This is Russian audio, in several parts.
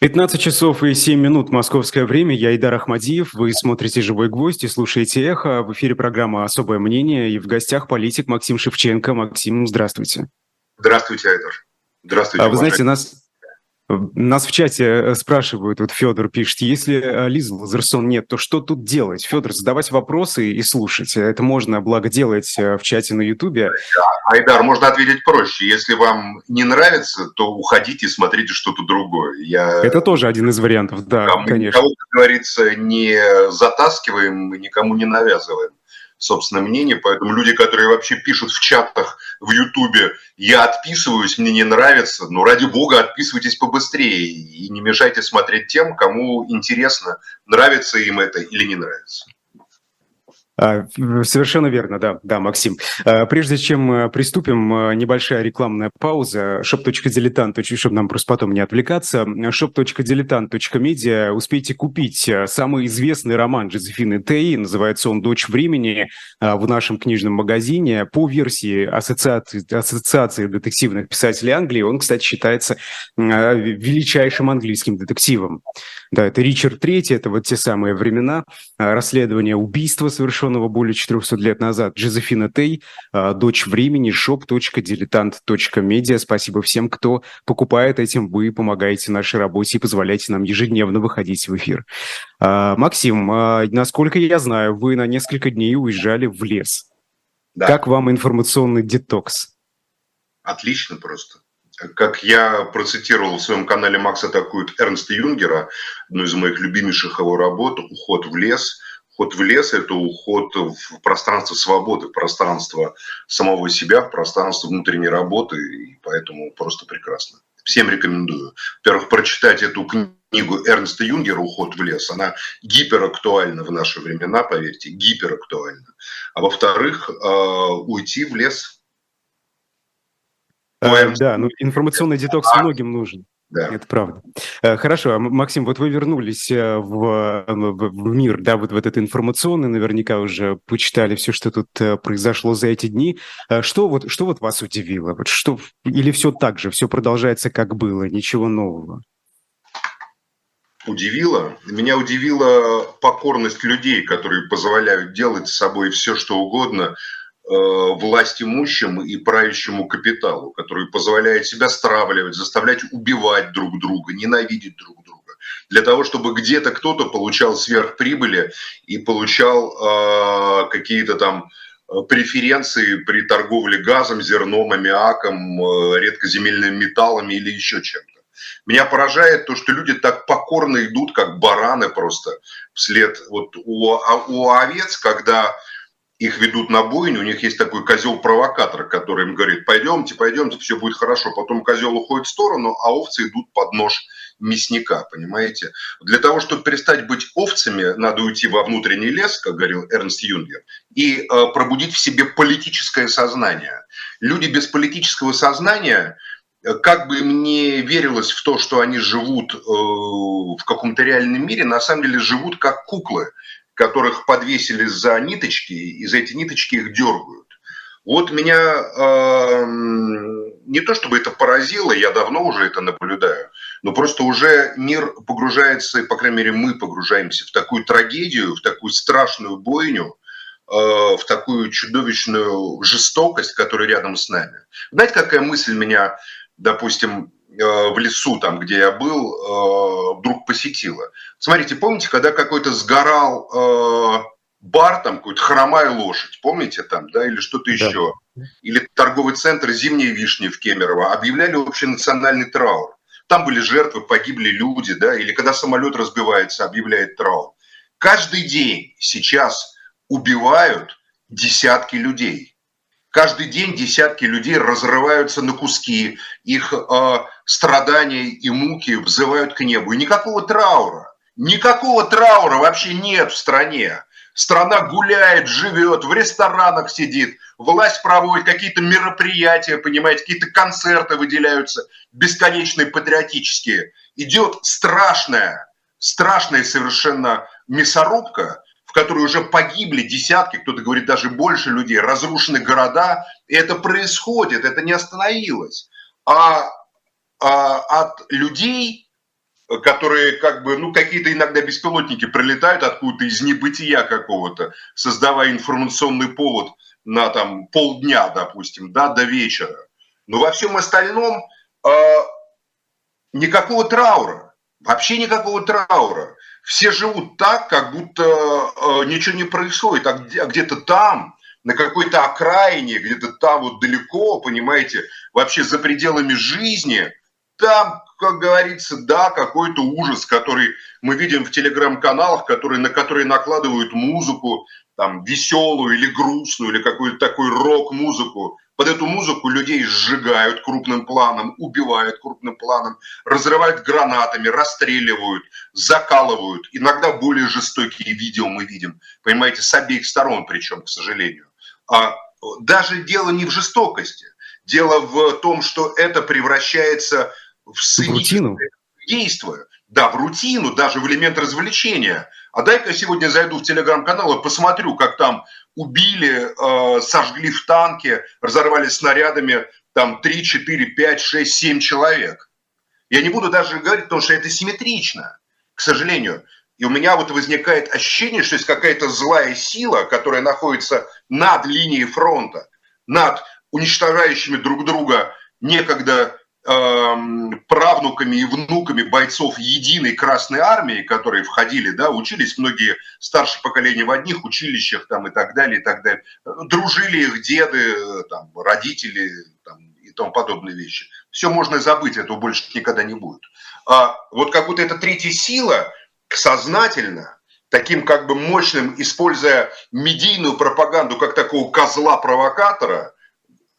15 часов и 7 минут московское время. Я Идар Ахмадиев. Вы смотрите «Живой гвоздь» и слушаете «Эхо». В эфире программа «Особое мнение». И в гостях политик Максим Шевченко. Максим, здравствуйте. Здравствуйте, Айдар. Здравствуйте. А вы знаете, нас нас в чате э, спрашивают, вот Федор пишет, если э, Лизы Лазерсон нет, то что тут делать? Федор, задавать вопросы и слушать. Это можно, благо, делать э, в чате на Ютубе. Айдар, можно ответить проще. Если вам не нравится, то уходите и смотрите что-то другое. Я... Это тоже один из вариантов, да, Кому, конечно. Никого, как говорится, не затаскиваем, никому не навязываем собственное мнение, поэтому люди, которые вообще пишут в чатах в Ютубе, я отписываюсь, мне не нравится, ну ради бога отписывайтесь побыстрее и не мешайте смотреть тем, кому интересно, нравится им это или не нравится. А, совершенно верно, да, да, Максим. А, прежде чем э, приступим, э, небольшая рекламная пауза. shop.diletant, чтобы нам просто потом не отвлекаться. shop.diletant.media. Успейте купить э, самый известный роман Джозефины Тей, называется он «Дочь времени», в нашем книжном магазине. По версии Ассоциации, Ассоциации детективных писателей Англии, он, кстати, считается величайшим английским детективом. Да, это Ричард Третий, это вот те самые времена расследования убийства, совершенного совершенного более 400 лет назад. Джозефина Тей, а, дочь времени, shop.diletant.media. Спасибо всем, кто покупает этим. Вы помогаете нашей работе и позволяете нам ежедневно выходить в эфир. А, Максим, а, насколько я знаю, вы на несколько дней уезжали в лес. Да. Как вам информационный детокс? Отлично просто как я процитировал в своем канале Макса Атакует Эрнста Юнгера, одну из моих любимейших его работ «Уход в лес», Уход в лес – это уход в пространство свободы, в пространство самого себя, в пространство внутренней работы, и поэтому просто прекрасно. Всем рекомендую. Во-первых, прочитать эту книгу Эрнста Юнгера «Уход в лес». Она гиперактуальна в наши времена, поверьте, гиперактуальна. А во-вторых, э, уйти в лес. А, да, ну информационный детокс а, многим нужен. Да. Это правда. Э, хорошо, а, Максим, вот вы вернулись э, в, в мир, да, вот в этот информационный, наверняка уже почитали все, что тут э, произошло за эти дни. Что вот, что вот вас удивило? Вот что, или все так же, все продолжается как было, ничего нового? Удивило? Меня удивила покорность людей, которые позволяют делать с собой все, что угодно – Э, власть имущим и правящему капиталу, который позволяет себя стравливать, заставлять убивать друг друга, ненавидеть друг друга, для того, чтобы где-то кто-то получал сверхприбыли и получал э, какие-то там э, преференции при торговле газом, зерном, аммиаком, э, редкоземельными металлами или еще чем-то. Меня поражает то, что люди так покорно идут, как бараны просто вслед. Вот у, а, у овец, когда их ведут на бойню, у них есть такой козел-провокатор, который им говорит, пойдемте, пойдемте, все будет хорошо. Потом козел уходит в сторону, а овцы идут под нож мясника, понимаете? Для того, чтобы перестать быть овцами, надо уйти во внутренний лес, как говорил Эрнст Юнгер, и э, пробудить в себе политическое сознание. Люди без политического сознания э, как бы им не верилось в то, что они живут э, в каком-то реальном мире, на самом деле живут как куклы, которых подвесили за ниточки, и за эти ниточки их дергают. Вот меня э, не то чтобы это поразило, я давно уже это наблюдаю, но просто уже мир погружается, по крайней мере мы погружаемся в такую трагедию, в такую страшную бойню, э, в такую чудовищную жестокость, которая рядом с нами. Знаете, какая мысль меня, допустим, в лесу, там, где я был, э, вдруг посетила. Смотрите, помните, когда какой-то сгорал э, бар, там какой-то хромая лошадь, помните там, да, или что-то еще, да. или торговый центр «Зимние вишни» в Кемерово, объявляли общенациональный траур. Там были жертвы, погибли люди, да, или когда самолет разбивается, объявляет траур. Каждый день сейчас убивают десятки людей. Каждый день десятки людей разрываются на куски, их э, страдания и муки взывают к небу. И никакого траура, никакого траура вообще нет в стране. Страна гуляет, живет, в ресторанах сидит, власть проводит какие-то мероприятия, понимаете, какие-то концерты выделяются, бесконечные патриотические. Идет страшная, страшная совершенно мясорубка, в которой уже погибли десятки, кто-то говорит даже больше людей, разрушены города, и это происходит, это не остановилось. А, а от людей которые как бы, ну, какие-то иногда беспилотники прилетают откуда-то из небытия какого-то, создавая информационный повод на там полдня, допустим, да, до вечера. Но во всем остальном э, никакого траура, вообще никакого траура. Все живут так, как будто э, ничего не происходит, а, а где-то там, на какой-то окраине, где-то там вот далеко, понимаете, вообще за пределами жизни, там, как говорится, да, какой-то ужас, который мы видим в телеграм-каналах, которые, на которые накладывают музыку, там, веселую или грустную, или какую-то такую рок-музыку. Под эту музыку людей сжигают крупным планом, убивают крупным планом, разрывают гранатами, расстреливают, закалывают. Иногда более жестокие видео мы видим, понимаете, с обеих сторон причем, к сожалению. А даже дело не в жестокости, дело в том, что это превращается в сценическое действие. Да, в рутину, даже в элемент развлечения. А дай-ка сегодня зайду в телеграм-канал и посмотрю, как там убили, э, сожгли в танке, разорвали снарядами там 3, 4, 5, 6, 7 человек. Я не буду даже говорить, потому что это симметрично, к сожалению. И у меня вот возникает ощущение, что есть какая-то злая сила, которая находится над линией фронта, над уничтожающими друг друга некогда правнуками и внуками бойцов единой Красной Армии, которые входили, да, учились многие старшее поколение в одних училищах там и так далее, и так далее. Дружили их деды, там, родители там, и тому подобные вещи. Все можно забыть, этого больше никогда не будет. А вот как будто эта третья сила сознательно, таким как бы мощным, используя медийную пропаганду как такого козла-провокатора,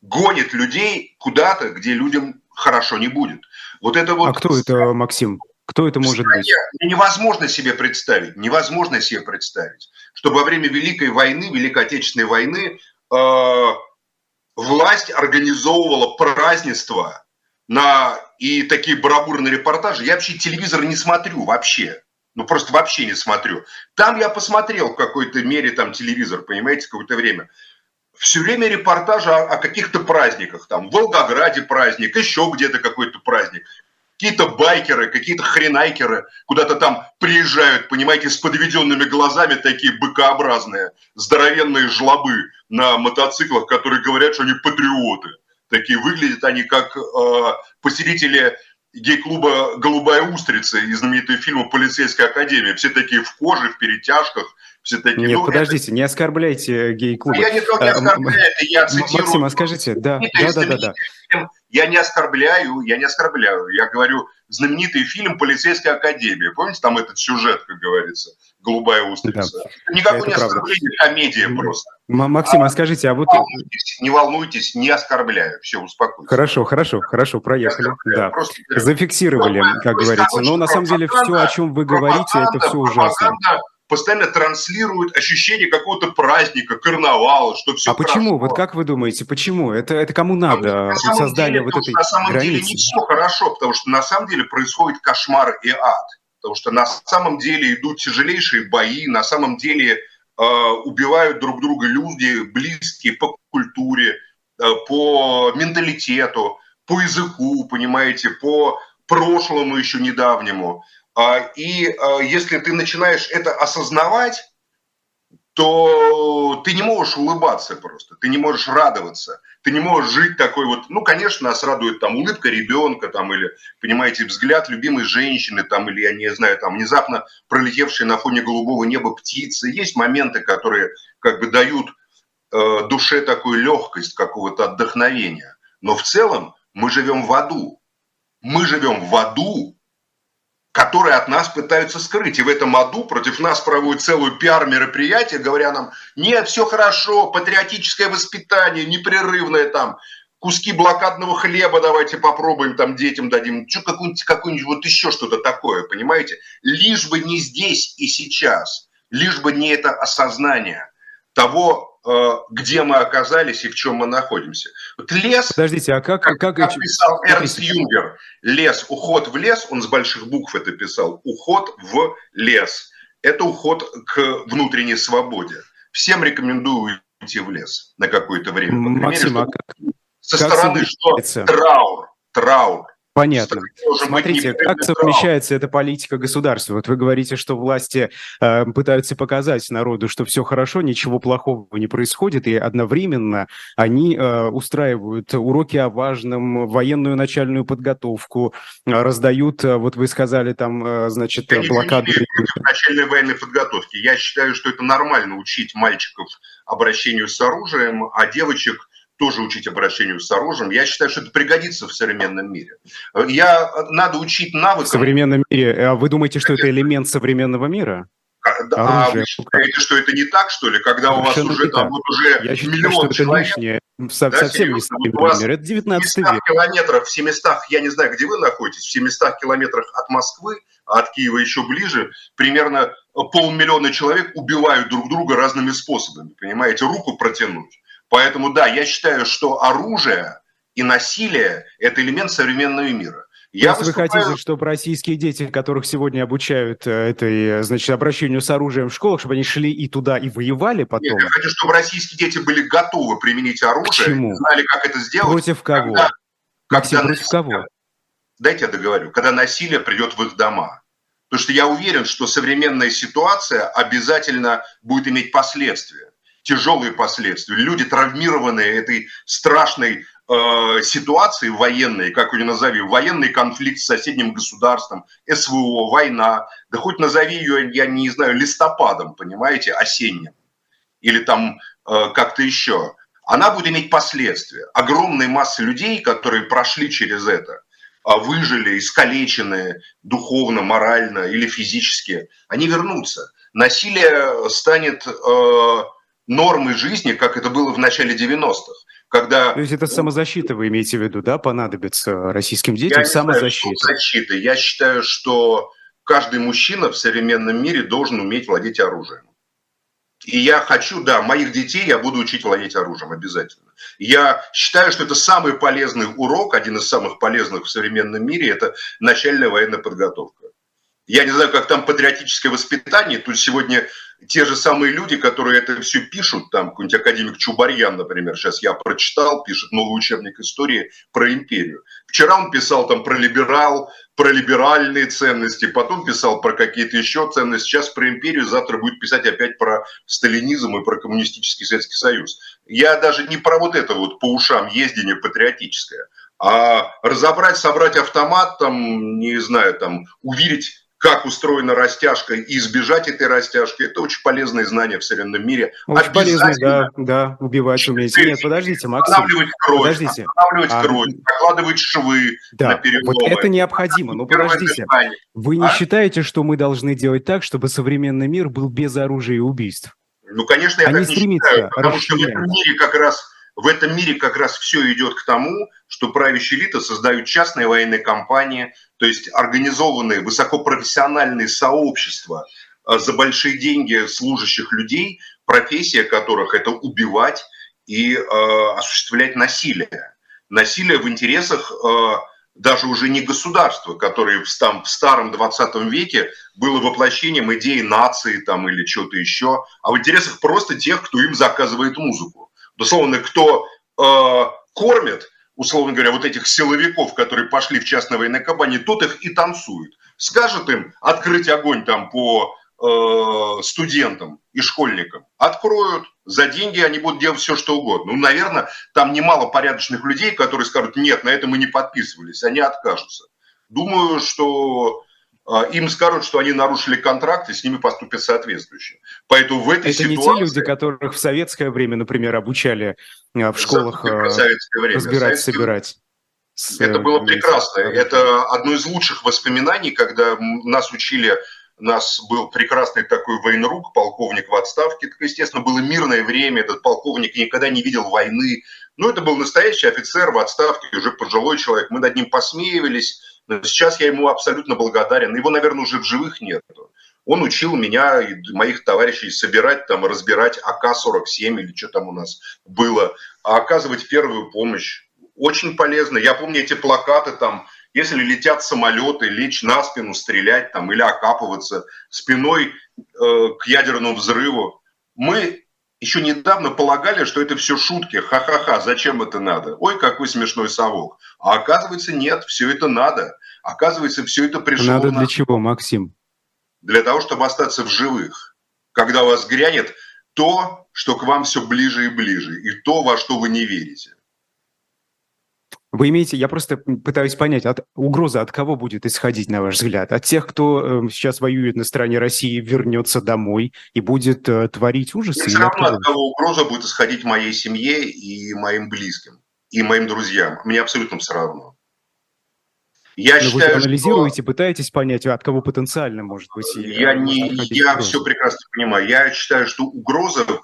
гонит людей куда-то, где людям хорошо не будет. Вот это вот... А кто это, Максим? Кто это может быть? Невозможно себе представить, невозможно себе представить, чтобы во время Великой войны, Великой Отечественной войны э, власть организовывала празднества на, и такие бравурные репортажи. Я вообще телевизор не смотрю вообще. Ну, просто вообще не смотрю. Там я посмотрел в какой-то мере там телевизор, понимаете, какое-то время все время репортажи о, о каких-то праздниках. Там в Волгограде праздник, еще где-то какой-то праздник. Какие-то байкеры, какие-то хренайкеры куда-то там приезжают, понимаете, с подведенными глазами, такие быкообразные, здоровенные жлобы на мотоциклах, которые говорят, что они патриоты. Такие выглядят они как э, посетители гей-клуба «Голубая устрица» из знаменитого фильма «Полицейская академия». Все такие в коже, в перетяжках, все такие... Нет, ну, подождите, это... не оскорбляйте гей-клуб. Я не только не оскорбляю, это я цитирую... Максим, а скажите, да, да, да, да, да. Я не оскорбляю, я не оскорбляю. Я говорю, знаменитый фильм «Полицейская академия». Помните, там этот сюжет, как говорится, «Голубая устрица». Да. Никакой не оскорбление, комедия просто. Максим, а, а скажите, а вот... Не волнуйтесь, не волнуйтесь, не оскорбляю. Все, успокойтесь. Хорошо, хорошо, хорошо, проехали. Да. Просто... Зафиксировали, как говорится. Но на самом деле все, о чем вы говорите, это все ужасно постоянно транслируют ощущение какого-то праздника, карнавала, что все А хорошо. почему? Вот как вы думаете, почему? Это, это кому надо на создание деле, вот этой На самом границы? деле не все хорошо, потому что на самом деле происходит кошмар и ад. Потому что на самом деле идут тяжелейшие бои, на самом деле э, убивают друг друга люди, близкие по культуре, э, по менталитету, по языку, понимаете, по прошлому еще недавнему. А, и а, если ты начинаешь это осознавать, то ты не можешь улыбаться просто, ты не можешь радоваться, ты не можешь жить такой вот, ну, конечно, нас радует там улыбка ребенка, там, или, понимаете, взгляд любимой женщины, там, или, я не знаю, там, внезапно пролетевшие на фоне голубого неба птицы. Есть моменты, которые как бы дают э, душе такую легкость, какого-то отдохновения. Но в целом мы живем в аду. Мы живем в аду, которые от нас пытаются скрыть. И в этом аду против нас проводят целую пиар-мероприятие, говоря нам, нет, все хорошо, патриотическое воспитание, непрерывное там, куски блокадного хлеба давайте попробуем там детям дадим, что какую-нибудь, какую-нибудь вот еще что-то такое, понимаете? Лишь бы не здесь и сейчас, лишь бы не это осознание того, где мы оказались и в чем мы находимся. Вот лес... Подождите, а как... Как, как, как писал Эрнст Юнгер, лес, уход в лес, он с больших букв это писал, уход в лес. Это уход к внутренней свободе. Всем рекомендую уйти в лес на какое-то время. Максим, а как, со как стороны, что траур, траур, Понятно. Смотрите, как совмещается эта политика государства? Вот вы говорите, что власти э, пытаются показать народу, что все хорошо, ничего плохого не происходит, и одновременно они э, устраивают уроки о важном, военную начальную подготовку, э, раздают, э, вот вы сказали, там, э, значит, Я блокаду... Начальной военной подготовки. Я считаю, что это нормально учить мальчиков обращению с оружием, а девочек тоже учить обращению с оружием. Я считаю, что это пригодится в современном мире. Я, надо учить навыкам... В современном мире? А вы думаете, что это элемент современного мира? А, а Оружие. вы считаете, что это не так, что ли? Когда у вас уже там вот уже Я считаю, миллион это человек, лишнее. Со, да, совсем не современный. Это 19 век. километров, в 700, я не знаю, где вы находитесь, в 700 километрах от Москвы, а от Киева еще ближе, примерно полмиллиона человек убивают друг друга разными способами, понимаете, руку протянуть Поэтому да, я считаю, что оружие и насилие – это элемент современного мира. Я То выступаю... вы хотите, чтобы российские дети, которых сегодня обучают э, этой, значит, обращению с оружием в школах, чтобы они шли и туда, и воевали потом? Нет, я хочу, чтобы российские дети были готовы применить оружие, Почему? знали, как это сделать. Против кого? Когда, Максим, когда против насилие, кого? Дайте я договорю. Когда насилие придет в их дома. Потому что я уверен, что современная ситуация обязательно будет иметь последствия тяжелые последствия. Люди, травмированные этой страшной э, ситуации военной, как ее назови, военный конфликт с соседним государством, СВО, война, да хоть назови ее, я не знаю, листопадом, понимаете, осенним, или там э, как-то еще, она будет иметь последствия. Огромной массы людей, которые прошли через это, а выжили, искалеченные духовно, морально или физически, они вернутся. Насилие станет э, нормы жизни, как это было в начале 90-х. Когда... То есть это самозащита, вы имеете в виду, да, понадобится российским детям? Я самозащита. Знаю, защита. Я считаю, что каждый мужчина в современном мире должен уметь владеть оружием. И я хочу, да, моих детей я буду учить владеть оружием обязательно. Я считаю, что это самый полезный урок, один из самых полезных в современном мире, это начальная военная подготовка. Я не знаю, как там патриотическое воспитание. Тут сегодня те же самые люди, которые это все пишут, там какой-нибудь академик Чубарьян, например, сейчас я прочитал, пишет новый учебник истории про империю. Вчера он писал там про либерал, про либеральные ценности, потом писал про какие-то еще ценности, сейчас про империю, завтра будет писать опять про сталинизм и про коммунистический Советский Союз. Я даже не про вот это вот по ушам ездение патриотическое, а разобрать, собрать автомат, там, не знаю, там, увидеть как устроена растяжка и избежать этой растяжки, это очень полезные знания в современном мире. Очень полезно, да, да, убивать умеете. Нет, подождите, Максим. Останавливать кровь, подождите. останавливать а, кровь, накладывать швы да, на переломы. Вот это необходимо, но подождите. Вы не а? считаете, что мы должны делать так, чтобы современный мир был без оружия и убийств? Ну, конечно, я Они так не считаю, потому что в этом мире как раз в этом мире как раз все идет к тому, что правящие элиты создают частные военные компании, то есть организованные высокопрофессиональные сообщества э, за большие деньги служащих людей, профессия которых это убивать и э, осуществлять насилие. Насилие в интересах э, даже уже не государства, которое в, там, в старом 20 веке было воплощением идеи нации там, или чего-то еще, а в интересах просто тех, кто им заказывает музыку условно, кто э, кормит, условно говоря, вот этих силовиков, которые пошли в частной военной компании, тот их и танцует. Скажет им открыть огонь там по э, студентам и школьникам, откроют, за деньги они будут делать все, что угодно. Ну, наверное, там немало порядочных людей, которые скажут, нет, на это мы не подписывались, они откажутся. Думаю, что им скажут, что они нарушили контракт, и с ними поступят соответствующе. Поэтому в этой Это ситуации... не те люди, которых в советское время, например, обучали а, в школах а, время. разбирать, Советское... собирать. Это было прекрасно. Это одно из лучших воспоминаний, когда нас учили, у нас был прекрасный такой военрук, полковник в отставке. Естественно, было мирное время, этот полковник никогда не видел войны. Но это был настоящий офицер в отставке, уже пожилой человек. Мы над ним посмеивались, Сейчас я ему абсолютно благодарен. Его, наверное, уже в живых нет. Он учил меня и моих товарищей собирать, там, разбирать АК-47 или что там у нас было, а оказывать первую помощь. Очень полезно. Я помню эти плакаты там, если летят самолеты, лечь на спину, стрелять там или окапываться спиной э, к ядерному взрыву. Мы еще недавно полагали, что это все шутки, ха-ха-ха, зачем это надо? Ой, какой смешной совок. А оказывается, нет, все это надо. Оказывается, все это пришло... Надо для чего, Максим? Для того, чтобы остаться в живых. Когда вас грянет то, что к вам все ближе и ближе, и то, во что вы не верите. Вы имеете, я просто пытаюсь понять, от, угроза от кого будет исходить, на ваш взгляд? От тех, кто э, сейчас воюет на стороне России, вернется домой и будет э, творить ужасы? Все равно от кого угроза будет исходить моей семье и моим близким, и моим друзьям. Мне абсолютно все равно. Я Но считаю, вы анализируете, что... пытаетесь понять, от кого потенциально может быть? Я, не, я все прекрасно понимаю. Я считаю, что угроза в,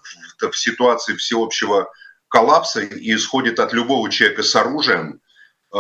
в ситуации всеобщего коллапса исходит от любого человека с оружием, э,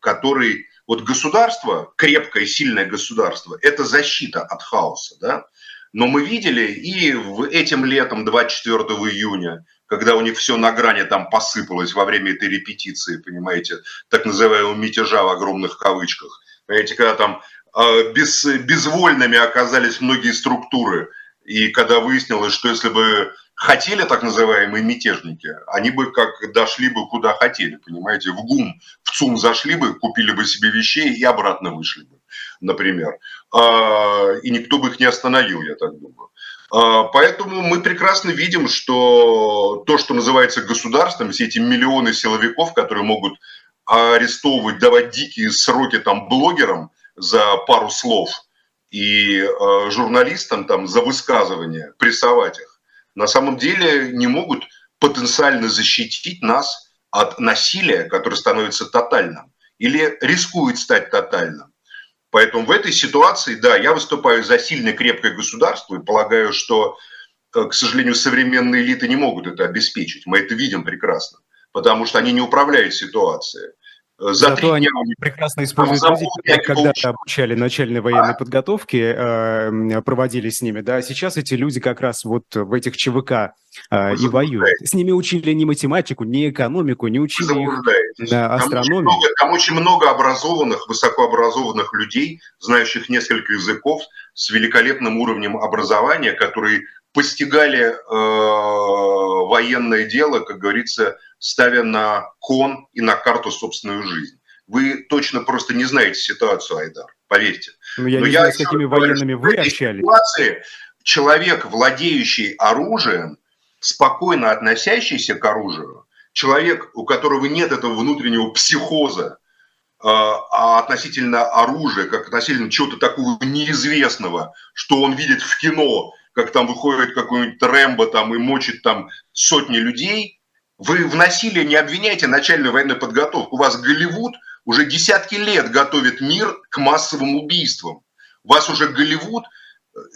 который... Вот государство, крепкое, сильное государство, это защита от хаоса, да? Но мы видели и в этим летом, 24 июня, когда у них все на грани там посыпалось во время этой репетиции, понимаете, так называемого мятежа в огромных кавычках. Понимаете, когда там э, без, безвольными оказались многие структуры, и когда выяснилось, что если бы хотели так называемые мятежники, они бы как дошли бы куда хотели, понимаете, в ГУМ, в ЦУМ зашли бы, купили бы себе вещей и обратно вышли бы, например. А, и никто бы их не остановил, я так думаю. А, поэтому мы прекрасно видим, что то, что называется государством, все эти миллионы силовиков, которые могут арестовывать, давать дикие сроки там блогерам за пару слов и э, журналистам там за высказывания, прессовать их, на самом деле не могут потенциально защитить нас от насилия, которое становится тотальным или рискует стать тотальным. Поэтому в этой ситуации, да, я выступаю за сильное крепкое государство и полагаю, что, э, к сожалению, современные элиты не могут это обеспечить. Мы это видим прекрасно, потому что они не управляют ситуацией. За Зато они прекрасно используют людей, которые когда-то обучали начальной военной а? подготовки, э, проводили с ними, да, сейчас эти люди как раз вот в этих ЧВК э, и воюют. С ними учили не математику, не экономику, не учили их на астрономию. Там очень, много, там очень много образованных, высокообразованных людей, знающих несколько языков, с великолепным уровнем образования, которые постигали э, военное дело, как говорится, ставя на кон и на карту собственную жизнь. Вы точно просто не знаете ситуацию, Айдар, поверьте. Ну, я Но не я знаю, с какими военными вы общались. Ситуации человек, владеющий оружием, спокойно относящийся к оружию, человек, у которого нет этого внутреннего психоза, а, а относительно оружия, как относительно чего-то такого неизвестного, что он видит в кино, как там выходит какой-нибудь Рэмбо там и мочит там сотни людей, вы в насилии не обвиняете начальную военную подготовку. У вас Голливуд уже десятки лет готовит мир к массовым убийствам. У вас уже Голливуд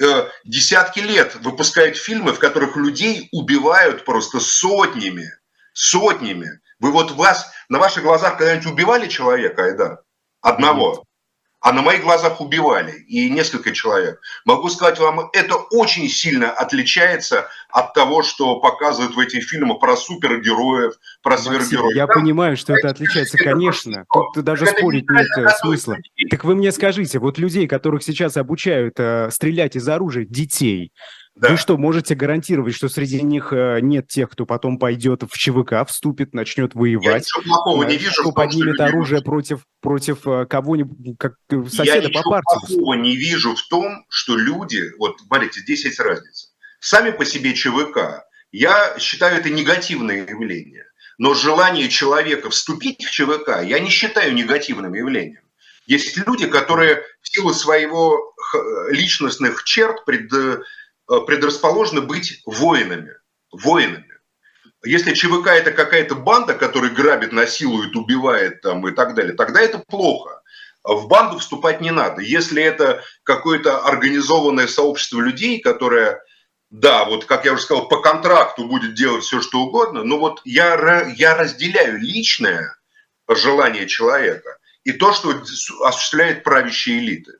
э, десятки лет выпускает фильмы, в которых людей убивают просто сотнями, сотнями. Вы вот вас, на ваших глазах когда-нибудь убивали человека, Айдар? Одного а на моих глазах убивали, и несколько человек. Могу сказать вам, это очень сильно отличается от того, что показывают в этих фильмах про супергероев, про супергероев. Я Там, понимаю, что это отличается, конечно. Тут даже это спорить нет э, смысла. Так вы мне скажите, вот людей, которых сейчас обучают э, стрелять из оружия, детей, да. Вы что, можете гарантировать, что среди них э, нет тех, кто потом пойдет в ЧВК, вступит, начнет воевать? Я ничего плохого не вижу. Кто поднимет оружие против, против э, кого-нибудь, как э, соседа я по партии? Я ничего плохого не вижу в том, что люди, вот смотрите, здесь есть разница. Сами по себе ЧВК, я считаю это негативное явление. Но желание человека вступить в ЧВК я не считаю негативным явлением. Есть люди, которые в силу своего личностных черт пред, Э, предрасположены быть воинами. Воинами. Если ЧВК это какая-то банда, которая грабит, насилует, убивает там, и так далее, тогда это плохо. В банду вступать не надо. Если это какое-то организованное сообщество людей, которое, да, вот как я уже сказал, по контракту будет делать все, что угодно, но вот я, я разделяю личное желание человека и то, что осуществляет правящие элиты.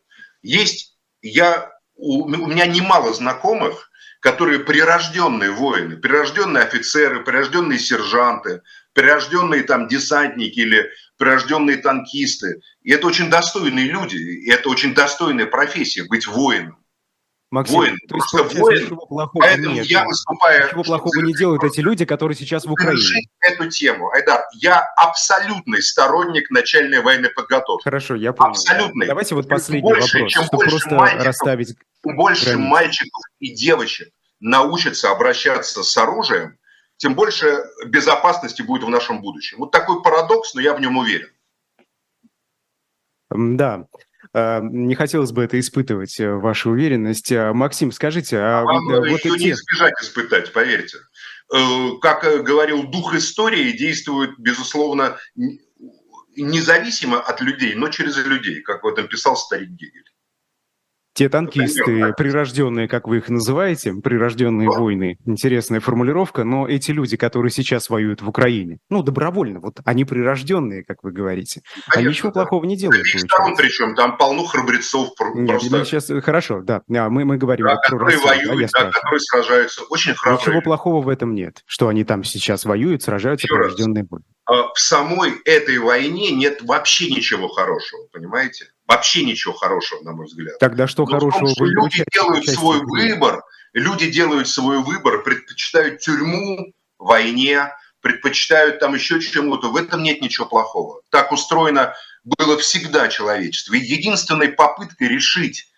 Есть, я у, меня немало знакомых, которые прирожденные воины, прирожденные офицеры, прирожденные сержанты, прирожденные там десантники или прирожденные танкисты. И это очень достойные люди, и это очень достойная профессия быть воином. Максим, воин. то есть, Просто воин. Ничего плохого Поэтому нет. я выступаю... Ничего плохого не делают эти люди, которые сейчас в Украине. эту тему. Айдар, я абсолютный сторонник начальной военной подготовки. Хорошо, я понял. Абсолютный. Давайте вот последний больше, вопрос, чем чтобы больше просто мальчиков, расставить Чем больше границы. мальчиков и девочек научатся обращаться с оружием, тем больше безопасности будет в нашем будущем. Вот такой парадокс, но я в нем уверен. Да. А, не хотелось бы это испытывать, э, вашу уверенность. А, Максим, скажите, а, а вам вот еще эти... не избежать испытать, поверьте. Э, как э, говорил дух истории, действует, безусловно, независимо от людей, но через людей, как в этом писал старик Гегель. Те танкисты, прирожденные, как вы их называете, прирожденные войны, интересная формулировка, но эти люди, которые сейчас воюют в Украине, ну, добровольно, вот они прирожденные, как вы говорите, Конечно, они ничего да. плохого не делают. Сторон причем, там полно храбрецов. Нет, просто... сейчас, хорошо, да, мы, мы говорим да, про которые Россию, воюют, да, да, которые сражаются, очень храбрые. Ничего плохого в этом нет, что они там сейчас воюют, сражаются, Еще прирожденные войны. А, в самой этой войне нет вообще ничего хорошего, понимаете? Вообще ничего хорошего, на мой взгляд. Тогда что Но хорошего? Том, что люди делают свой выбор, люди делают свой выбор, предпочитают тюрьму, войне, предпочитают там еще чему-то. В этом нет ничего плохого. Так устроено было всегда человечество. И единственной попыткой решить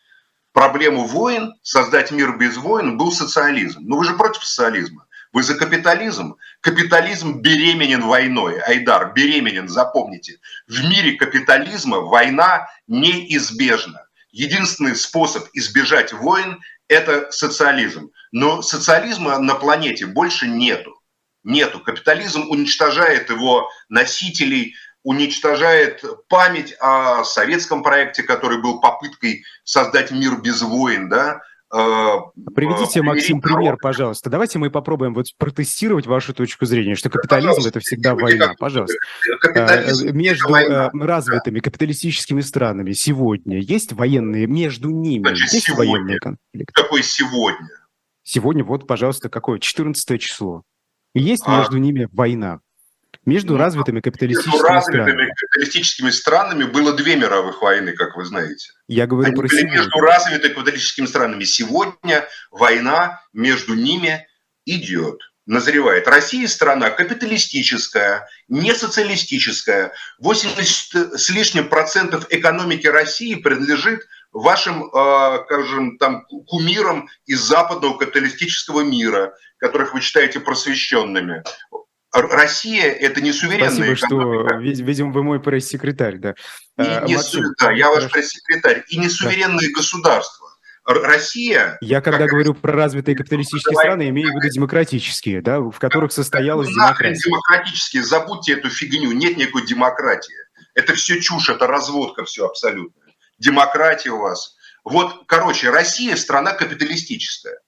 проблему войн, создать мир без войн, был социализм. Но вы же против социализма. Вы за капитализм? Капитализм беременен войной. Айдар, беременен, запомните. В мире капитализма война неизбежна. Единственный способ избежать войн – это социализм. Но социализма на планете больше нету. Нету. Капитализм уничтожает его носителей, уничтожает память о советском проекте, который был попыткой создать мир без войн, да, Приведите, Максим, пример, пожалуйста. Давайте мы попробуем вот протестировать вашу точку зрения, что капитализм пожалуйста, это всегда война. Пожалуйста. Э, между война. Э, развитыми капиталистическими странами сегодня есть военные, между ними Значит, есть сегодня. военные конфликты? Какой сегодня? Сегодня вот, пожалуйста, какое? 14 число. Есть а. между ними война. Между ну, развитыми капиталистическими между развитыми странами. капиталистическими странами было две мировых войны, как вы знаете. Я говорю Они про были сегодня. между развитыми капиталистическими странами. Сегодня война между ними идет назревает. Россия страна капиталистическая, не социалистическая. 80 с лишним процентов экономики России принадлежит вашим, э, скажем, там, кумирам из западного капиталистического мира, которых вы считаете просвещенными. Россия – это не суверенная Спасибо, экономика. что, видимо, вы мой пресс-секретарь, да. И а, не Максим, су... Да, я ваш пресс-секретарь. И не суверенные да. государства. Россия... Я когда говорю про развитые капиталистические давай, страны, имею в виду демократические, да, в которых состоялась демократия. демократические, забудьте эту фигню, нет никакой демократии. Это все чушь, это разводка все абсолютно. Демократия у вас. Вот, короче, Россия страна капиталистическая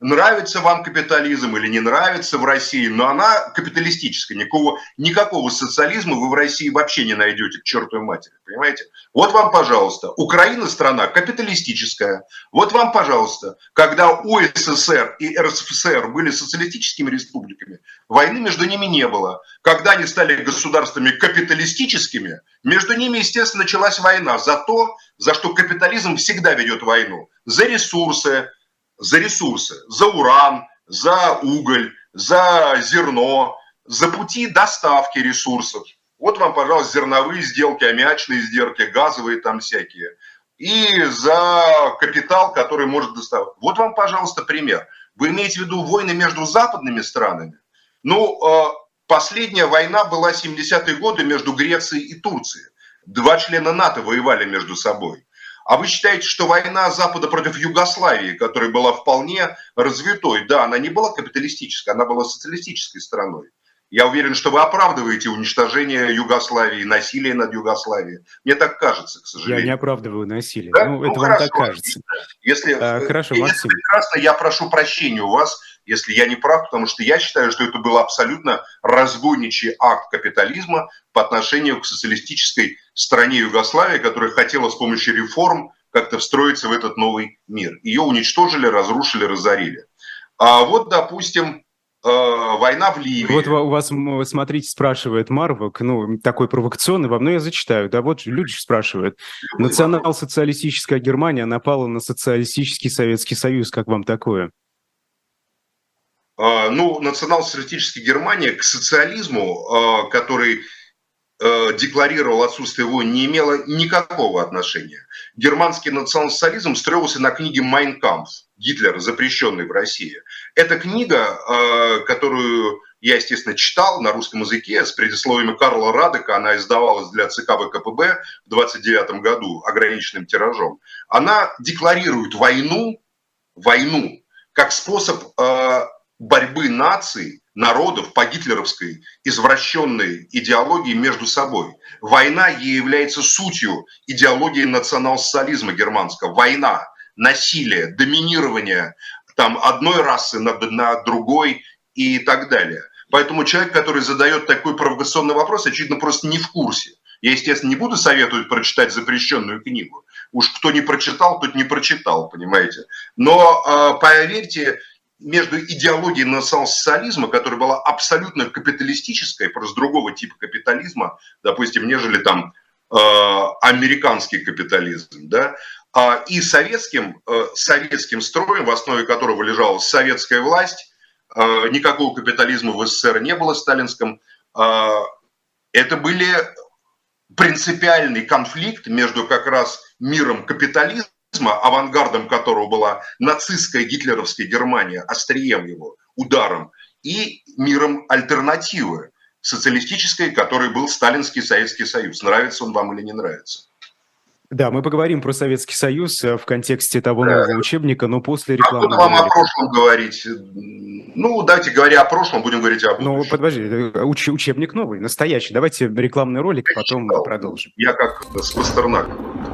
нравится вам капитализм или не нравится в России, но она капиталистическая. Никакого, никакого социализма вы в России вообще не найдете к чертовой матери, понимаете? Вот вам, пожалуйста, Украина страна капиталистическая. Вот вам, пожалуйста, когда УССР и РСФСР были социалистическими республиками, войны между ними не было. Когда они стали государствами капиталистическими, между ними, естественно, началась война за то, за что капитализм всегда ведет войну. За ресурсы, за ресурсы, за уран, за уголь, за зерно, за пути доставки ресурсов. Вот вам, пожалуйста, зерновые сделки, аммиачные сделки, газовые там всякие. И за капитал, который может доставать. Вот вам, пожалуйста, пример. Вы имеете в виду войны между западными странами? Ну, э, последняя война была 70-е годы между Грецией и Турцией. Два члена НАТО воевали между собой. А вы считаете, что война Запада против Югославии, которая была вполне развитой, да, она не была капиталистической, она была социалистической страной. Я уверен, что вы оправдываете уничтожение Югославии, насилие над Югославией. Мне так кажется, к сожалению. Я не оправдываю насилие. Да? Ну, это ну, вам хорошо, так кажется. Если, а, хорошо, если Максим. прекрасно, я прошу прощения у вас, если я не прав, потому что я считаю, что это был абсолютно разбойничий акт капитализма по отношению к социалистической стране Югославии, которая хотела с помощью реформ как-то встроиться в этот новый мир. Ее уничтожили, разрушили, разорили. А вот, допустим, война в Ливии. Вот у вас, смотрите, спрашивает Марвок, ну, такой провокационный вам, но я зачитаю, да, вот люди спрашивают. Национал-социалистическая Германия напала на социалистический Советский Союз, как вам такое? Ну, национал-социалистическая Германия к социализму, который Э, декларировал отсутствие войн, не имело никакого отношения. Германский национал-социализм строился на книге «Майн кампф» Гитлера, запрещенной в России. Эта книга, которую я, естественно, читал на русском языке с предисловиями Карла Радека, она издавалась для ЦК ВКПБ в 29 году ограниченным тиражом. Она декларирует войну, войну как способ борьбы наций народов по гитлеровской извращенной идеологии между собой. Война ей является сутью идеологии национал-социализма германского. Война, насилие, доминирование там, одной расы над, над другой и так далее. Поэтому человек, который задает такой провокационный вопрос, очевидно, просто не в курсе. Я, естественно, не буду советовать прочитать запрещенную книгу. Уж кто не прочитал, тот не прочитал, понимаете. Но э, поверьте, между идеологией национал-социализма, которая была абсолютно капиталистической, просто другого типа капитализма, допустим, нежели там э, американский капитализм, да, э, и советским, э, советским строем, в основе которого лежала советская власть, э, никакого капитализма в СССР не было сталинском, э, это были принципиальный конфликт между как раз миром капитализма авангардом которого была нацистская гитлеровская Германия, острием его, ударом, и миром альтернативы, социалистической, который был Сталинский Советский Союз. Нравится он вам или не нравится? Да, мы поговорим про Советский Союз э, в контексте того да. нового учебника, но после рекламы. А вам о прошлом говорить? Ну, давайте говоря о прошлом, будем говорить о ну, будущем. Ну, подожди, уч- учебник новый, настоящий. Давайте рекламный ролик, я потом читал. продолжим. Я как с Пастернаком.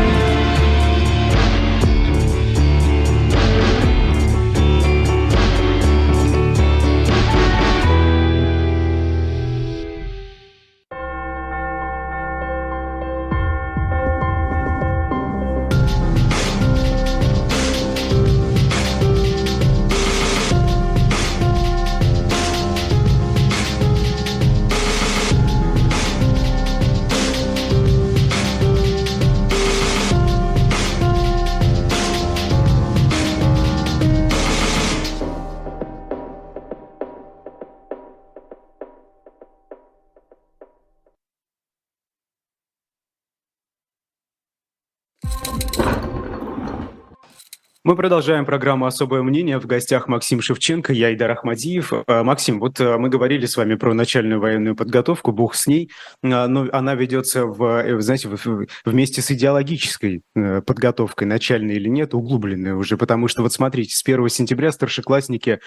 Мы продолжаем программу «Особое мнение». В гостях Максим Шевченко, я Идар Ахмадиев. Э, Максим, вот э, мы говорили с вами про начальную военную подготовку, бог с ней, э, но она ведется, в, знаете, вместе с идеологической подготовкой, начальной или нет, углубленной уже, потому что вот смотрите, с 1 сентября старшеклассники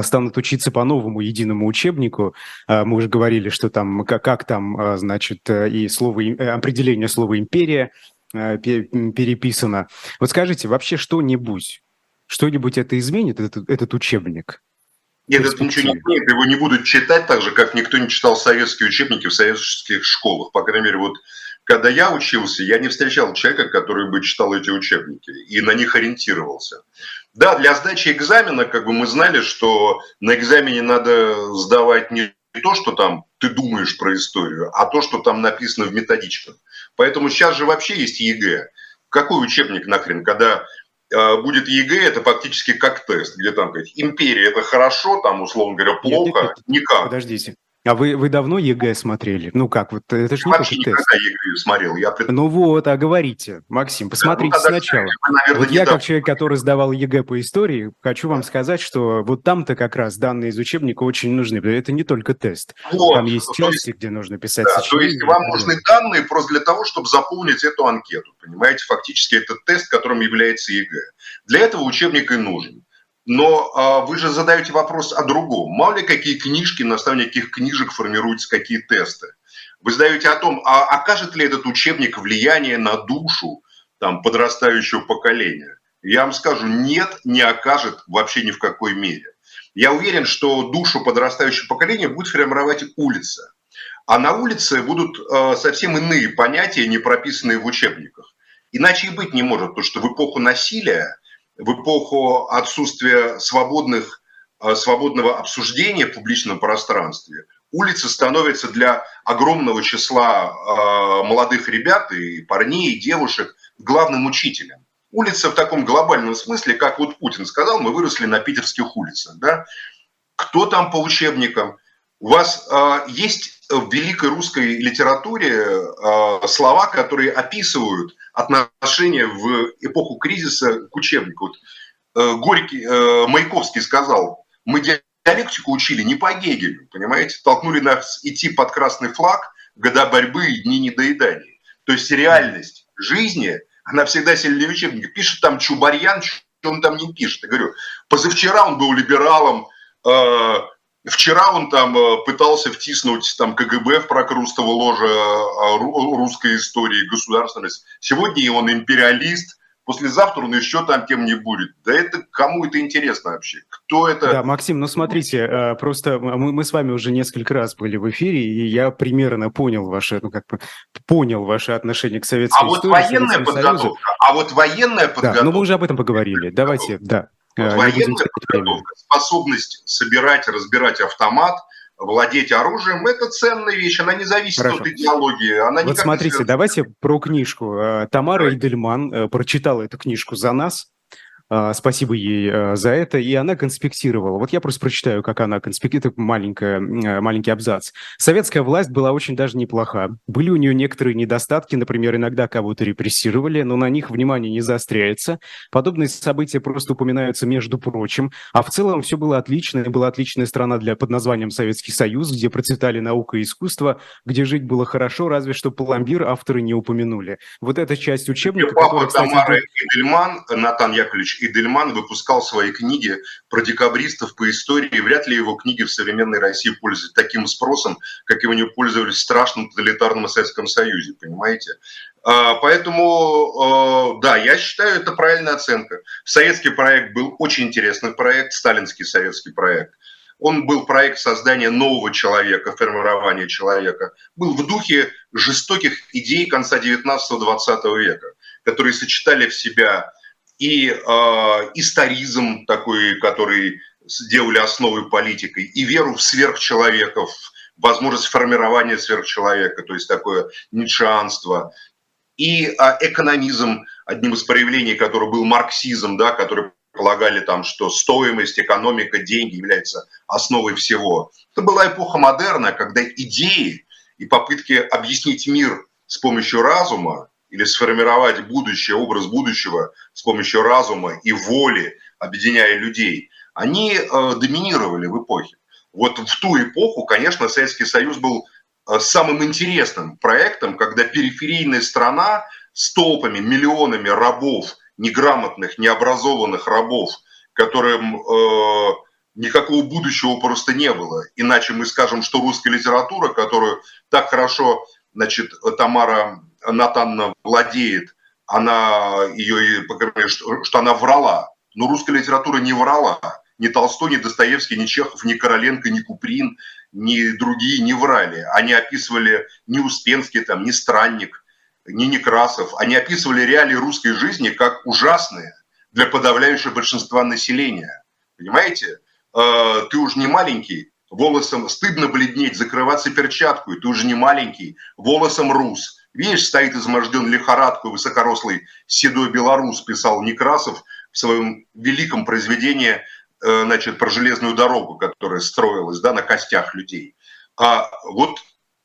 станут учиться по новому единому учебнику. Мы уже говорили, что там, как, как там, значит, и слово, определение слова «империя», переписано. Вот скажите, вообще что-нибудь, что-нибудь это изменит, этот, этот учебник? Нет, это ничего не изменит, его не будут читать так же, как никто не читал советские учебники в советских школах. По крайней мере, вот когда я учился, я не встречал человека, который бы читал эти учебники и на них ориентировался. Да, для сдачи экзамена, как бы мы знали, что на экзамене надо сдавать не то, что там ты думаешь про историю, а то, что там написано в методичках. Поэтому сейчас же вообще есть ЕГЭ. Какой учебник нахрен, когда э, будет ЕГЭ, это фактически как тест, где там говорить, империя это хорошо, там, условно говоря, плохо, нет. никак. Подождите. А вы, вы давно ЕГЭ смотрели? Ну как, вот это же не Вообще никогда тест. ЕГЭ смотрел. Я пред... Ну вот, а говорите, Максим, посмотрите да, ну, сначала. Вы, наверное, вот я, как человек, который сдавал ЕГЭ по истории, хочу вам сказать, что вот там-то как раз данные из учебника очень нужны. Это не только тест. Вот. Там есть части, где нужно писать да, То есть вам нужны данные просто для того, чтобы заполнить эту анкету. Понимаете, фактически это тест, которым является ЕГЭ. Для этого учебник и нужен. Но а, вы же задаете вопрос о другом. Мало ли какие книжки, на основании каких книжек формируются какие тесты. Вы задаете о том, а окажет ли этот учебник влияние на душу там, подрастающего поколения. Я вам скажу, нет, не окажет вообще ни в какой мере. Я уверен, что душу подрастающего поколения будет формировать улица. А на улице будут э, совсем иные понятия, не прописанные в учебниках. Иначе и быть не может, потому что в эпоху насилия, в эпоху отсутствия свободных, э, свободного обсуждения в публичном пространстве, улица становится для огромного числа э, молодых ребят и парней, и девушек главным учителем. Улица в таком глобальном смысле, как вот Путин сказал, мы выросли на питерских улицах. Да? Кто там по учебникам? У вас э, есть в великой русской литературе э, слова, которые описывают отношение в эпоху кризиса к учебнику. Вот, э, Горький, э, Маяковский сказал, мы диалектику учили не по Гегелю, понимаете? Толкнули нас идти под красный флаг года борьбы и дни недоедания. То есть реальность жизни, она всегда сильнее учебника. Пишет там Чубарьян, что он там не пишет. Я говорю, позавчера он был либералом, э, Вчера он там э, пытался втиснуть там КГБ в прокрустово ложе э, русской истории, государственность. Сегодня он империалист, послезавтра он еще там кем не будет. Да это кому это интересно вообще? Кто это? Да, Максим, ну смотрите, э, просто мы, мы с вами уже несколько раз были в эфире, и я примерно понял ваше, ну как бы понял ваше отношение к советской а истории. Вот военная подготовка, Союзу. а вот военная подготовка. Да, ну мы уже об этом поговорили. Давайте, да. Вот военная подготовка, способность собирать, разбирать автомат, владеть оружием, это ценная вещь, она не зависит Хорошо. от идеологии. Она вот смотрите, давайте про книжку. Э, Тамара. Идельман э, прочитала эту книжку за нас. А, спасибо ей э, за это. И она конспектировала. Вот я просто прочитаю, как она конспектирует, маленькая, маленький абзац. Советская власть была очень даже неплоха. Были у нее некоторые недостатки, например, иногда кого-то репрессировали, но на них внимание не заостряется. Подобные события просто упоминаются между прочим. А в целом все было отлично. И была отличная страна для, под названием Советский Союз, где процветали наука и искусство, где жить было хорошо, разве что пломбир авторы не упомянули. Вот эта часть учебника... Папа которая, кстати, Тамара Эдельман, Натан Яковлевич Идельман выпускал свои книги про декабристов по истории. Вряд ли его книги в современной России пользуются таким спросом, как его не пользовались в страшном тоталитарном Советском Союзе, понимаете? А, поэтому, а, да, я считаю, это правильная оценка. Советский проект был очень интересный проект, сталинский советский проект. Он был проект создания нового человека, формирования человека. Был в духе жестоких идей конца 19-20 века, которые сочетали в себя и э, историзм такой, который сделали основой политикой, и веру в сверхчеловеков, возможность формирования сверхчеловека, то есть такое нитшанство, и э, экономизм, одним из проявлений которого был марксизм, да, который полагали там, что стоимость, экономика, деньги являются основой всего. Это была эпоха модерна, когда идеи и попытки объяснить мир с помощью разума или сформировать будущее, образ будущего с помощью разума и воли, объединяя людей, они э, доминировали в эпохе. Вот в ту эпоху, конечно, Советский Союз был э, самым интересным проектом, когда периферийная страна с толпами, миллионами рабов, неграмотных, необразованных рабов, которым э, никакого будущего просто не было. Иначе мы скажем, что русская литература, которую так хорошо значит, Тамара Натанна владеет, она ее, что, она врала. Но русская литература не врала. Ни Толстой, ни Достоевский, ни Чехов, ни Короленко, ни Куприн, ни другие не врали. Они описывали ни Успенский, там, ни Странник, ни Некрасов. Они описывали реалии русской жизни как ужасные для подавляющего большинства населения. Понимаете? Э, ты уже не маленький, волосом стыдно бледнеть, закрываться перчаткой, ты уже не маленький, волосом рус – Видишь, стоит изможден лихорадку высокорослый седой белорус, писал Некрасов в своем великом произведении э, значит, про железную дорогу, которая строилась да, на костях людей. А вот,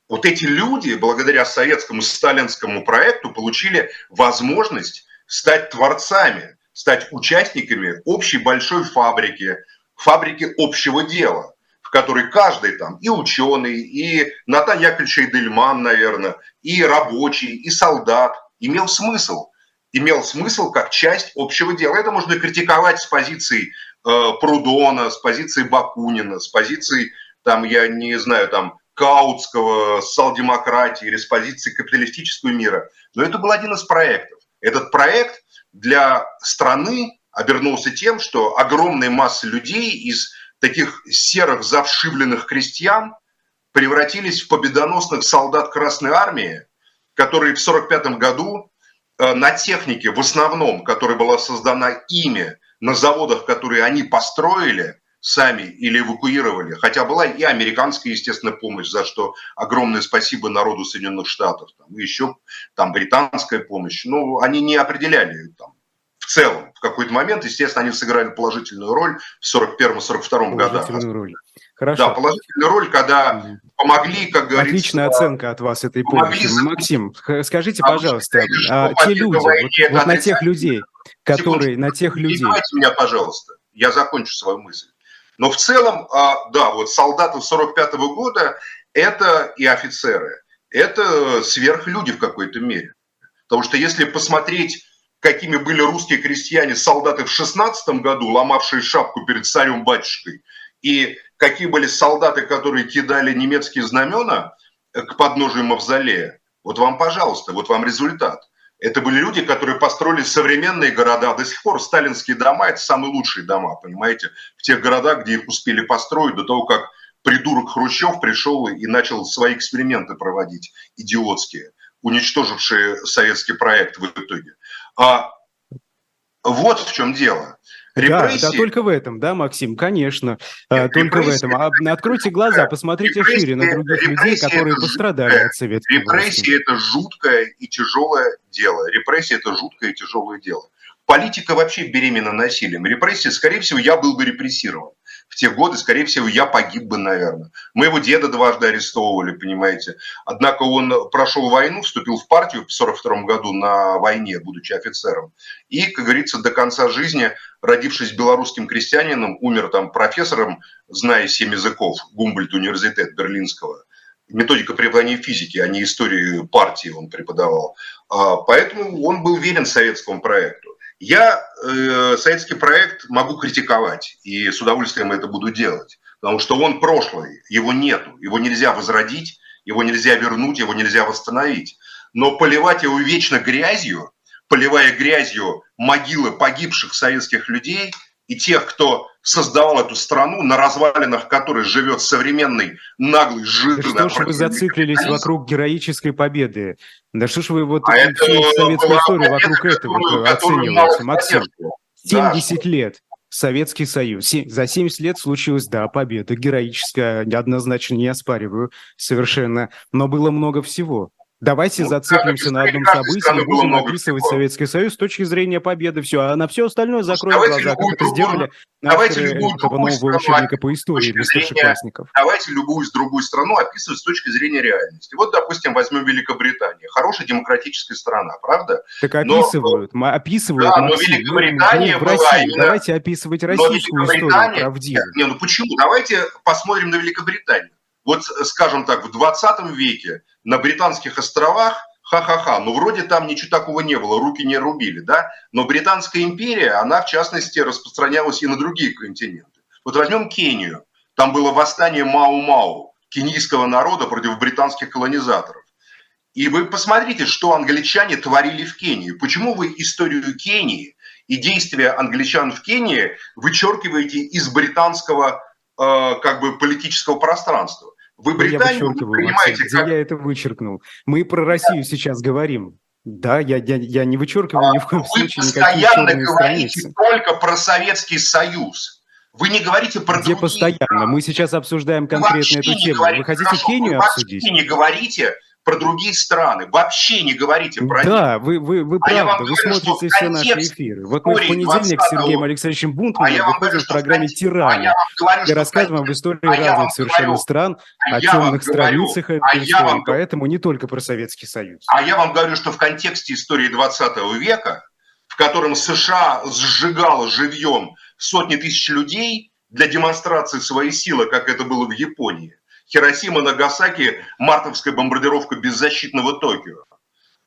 вот эти люди, благодаря советскому сталинскому проекту, получили возможность стать творцами, стать участниками общей большой фабрики, фабрики общего дела которой каждый там, и ученый, и Натан Яковлевич Эйдельман, наверное, и рабочий, и солдат, имел смысл. имел смысл как часть общего дела. Это можно критиковать с позиции э, Прудона, с позиции Бакунина, с позиции, там, я не знаю, там, Каутского, социал-демократии или с позиции капиталистического мира. Но это был один из проектов. Этот проект для страны обернулся тем, что огромные массы людей из таких серых завшивленных крестьян превратились в победоносных солдат Красной Армии, которые в 1945 году э, на технике, в основном, которая была создана ими, на заводах, которые они построили сами или эвакуировали, хотя была и американская, естественно, помощь, за что огромное спасибо народу Соединенных Штатов, там, и еще там британская помощь, но они не определяли там, в целом. В какой-то момент, естественно, они сыграли положительную роль в 41-42 годах. Роль. Хорошо. Да, положительную роль, когда помогли, как говорится... Отличная оценка от вас этой помощи. Максим, скажите, пожалуйста, а, те люди, вот, вот на тех людей, которые, на тех людей... Меня, пожалуйста, я закончу свою мысль. Но в целом, а, да, вот солдаты 45 -го года – это и офицеры, это сверхлюди в какой-то мере. Потому что если посмотреть какими были русские крестьяне-солдаты в 16 году, ломавшие шапку перед царем-батюшкой, и какие были солдаты, которые кидали немецкие знамена к подножию мавзолея, вот вам, пожалуйста, вот вам результат. Это были люди, которые построили современные города. До сих пор сталинские дома – это самые лучшие дома, понимаете? В тех городах, где их успели построить до того, как придурок Хрущев пришел и начал свои эксперименты проводить, идиотские, уничтожившие советский проект в итоге. А вот в чем дело. Репрессии... Да, да, только в этом, да, Максим, конечно, Нет, только в этом. А откройте глаза, посмотрите репрессии, шире на других людей, которые пострадали от советской Репрессии это жуткое и тяжелое дело. Репрессии – это жуткое и тяжелое дело. Политика вообще беременна насилием. Репрессии, скорее всего, я был бы репрессирован в те годы, скорее всего, я погиб бы, наверное. Моего деда дважды арестовывали, понимаете. Однако он прошел войну, вступил в партию в 42 году на войне, будучи офицером. И, как говорится, до конца жизни, родившись белорусским крестьянином, умер там профессором, зная семь языков, Гумбольд университет Берлинского. Методика преподавания физики, а не истории партии он преподавал. А, поэтому он был верен советскому проекту. Я э, советский проект могу критиковать, и с удовольствием это буду делать, потому что он прошлый, его нету, его нельзя возродить, его нельзя вернуть, его нельзя восстановить. Но поливать его вечно грязью, поливая грязью могилы погибших советских людей и тех, кто создавал эту страну, на развалинах которой живет современный наглый жирный... Да что ж вы зациклились вокруг героической победы? Да что ж вы вот а всю советскую историю вокруг этого оцениваете, Максим? 70 да. лет. Советский Союз. За 70 лет случилась, да, победа героическая, однозначно не оспариваю совершенно, но было много всего. Давайте ну, зациклимся на одном событии, будем описывать всего. Советский Союз с точки зрения победы, все, а на все остальное закроем давайте глаза, как это сделали давайте любую этого нового учебника по истории для старшеклассников. Давайте любую другую страну описывать с точки зрения реальности. Вот, допустим, возьмем Великобританию. Хорошая демократическая страна, правда? Так описывают, но, описывают. Да, но Великобритания ну, была именно... Давайте описывать российскую историю правдиво. Не, ну почему? Давайте посмотрим на Великобританию. Вот, скажем так, в 20 веке на Британских островах ха-ха-ха, ну вроде там ничего такого не было, руки не рубили, да, но Британская империя, она в частности распространялась и на другие континенты. Вот возьмем Кению, там было восстание Мау-Мау, кенийского народа против британских колонизаторов. И вы посмотрите, что англичане творили в Кении. Почему вы историю Кении и действия англичан в Кении вычеркиваете из британского э, как бы политического пространства? Вы Британию я понимаете, как... я это вычеркнул. Мы про Россию да. сейчас говорим. Да, я, я, я не вычеркиваю а, ни в коем случае никакие черные говорите страницы. только про Советский Союз. Вы не говорите про Где другие постоянно? Мы сейчас обсуждаем конкретно эту тему. Говорите, вы хотите хорошо, Кению вы обсудить? Вы не говорите про другие страны. Вообще не говорите про Да, них. вы, вы, вы а правда, вы говорю, смотрите все наши эфиры. Вот мы в понедельник с Сергеем Александровичем Бунтманом а выходим в программе «Тиране», а где рассказываем об истории а разных совершенно говорю, стран, а о темных страницах этой а истории, вам, поэтому не только про Советский Союз. А я вам говорю, что в контексте истории 20 века, в котором США сжигало живьем сотни тысяч людей для демонстрации своей силы, как это было в Японии, Хиросима, Нагасаки, мартовская бомбардировка беззащитного Токио.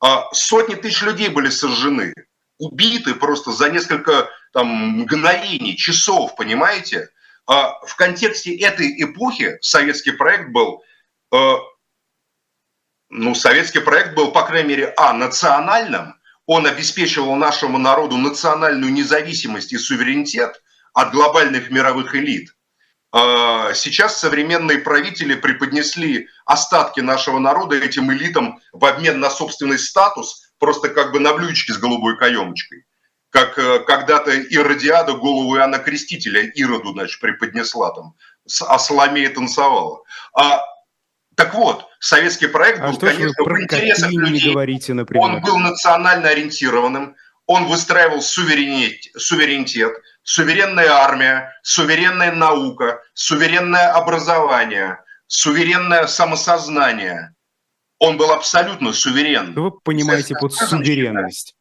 А сотни тысяч людей были сожжены. убиты просто за несколько там, мгновений, часов, понимаете? А в контексте этой эпохи советский проект был, э, ну, советский проект был, по крайней мере, а, национальным, он обеспечивал нашему народу национальную независимость и суверенитет от глобальных мировых элит. А сейчас современные правители преподнесли остатки нашего народа этим элитам в обмен на собственный статус, просто как бы на блюдечке с голубой каемочкой. Как э, когда-то Иродиада голову Иоанна Крестителя Ироду, значит, преподнесла там, а Соломея танцевала. А, так вот, советский проект а был, конечно, в интересах людей. Говорите, например? Он был национально ориентированным, он выстраивал суверенитет, суверенитет, суверенная армия, суверенная наука, суверенное образование, суверенное самосознание. Он был абсолютно суверен. Вы понимаете под суверенность?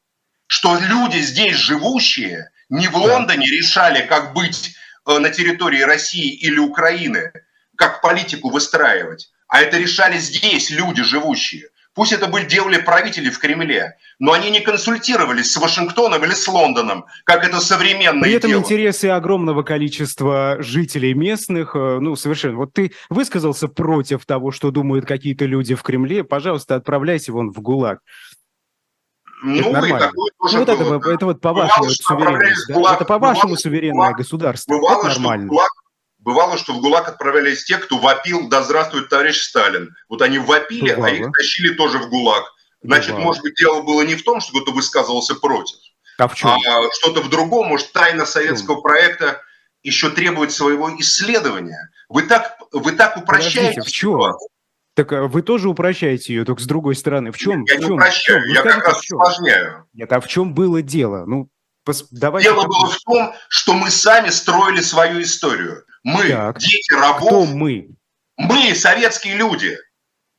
Что люди здесь живущие не в Лондоне решали, как быть э, на территории России или Украины, как политику выстраивать, а это решали здесь люди живущие. Пусть это были, делали правители в Кремле, но они не консультировались с Вашингтоном или с Лондоном, как это современное При этом дело. интересы огромного количества жителей местных, э, ну, совершенно. Вот ты высказался против того, что думают какие-то люди в Кремле, пожалуйста, отправляйся вон в ГУЛАГ. Ну, это нормально. тоже ну, вот это, да. это вот по вашему суверенность. Да? Это по вашему суверенное государство. Бывало, это нормально. Что ГУЛАГ Бывало, что в ГУЛАГ отправлялись те, кто вопил «Да здравствует товарищ Сталин». Вот они вопили, Бывало. а их тащили тоже в ГУЛАГ. Значит, Бывало. может быть, дело было не в том, что кто-то высказывался против, а, в чем? а что-то в другом. Может, тайна советского проекта еще требует своего исследования. Вы так, вы так упрощаете Подождите, в чем? Так а вы тоже упрощаете ее, только с другой стороны. В чем? Я в чем? не упрощаю, в чем? я как раз усложняю. Нет, а в чем было дело? Ну, давайте... Дело было в том, что мы сами строили свою историю. Мы, так. дети рабов. Кто мы? Мы, советские люди.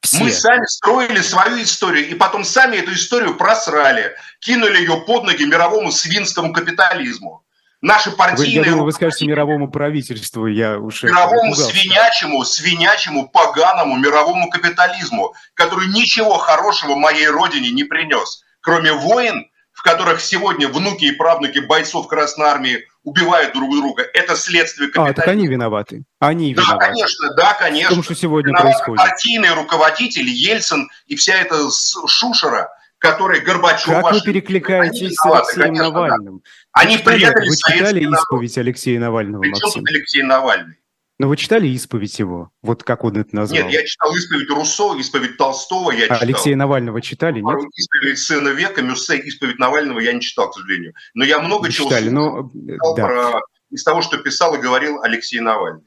Все. Мы сами строили свою историю, и потом сами эту историю просрали, кинули ее под ноги мировому свинскому капитализму. Наши партийные... Вы, я думаю, вы скажете мировому правительству, я уже... Мировому свинячему, свинячему, поганому мировому капитализму, который ничего хорошего моей родине не принес, кроме войн, в которых сегодня внуки и правнуки бойцов Красной Армии убивают друг друга. Это следствие капитализма. А, так они виноваты. Они да, виноваты. конечно, да, конечно. В том, что сегодня Виноваты происходит. Партийный руководитель Ельцин и вся эта шушера, который Горбачев... Как вы перекликаетесь с Алексеем конечно, Навальным? Да. Они предали Вы читали исповедь Алексея Навального, Причем Максим? Алексей Навальный? Но вы читали исповедь его? Вот как он это назвал? Нет, я читал исповедь Руссо, исповедь Толстого я читал. Алексея Навального читали, нет? Исповедь Сына Века, Мюссе, исповедь Навального я не читал, к сожалению. Но я много вы чего читали, но... да. про... из того, что писал и говорил Алексей Навальный.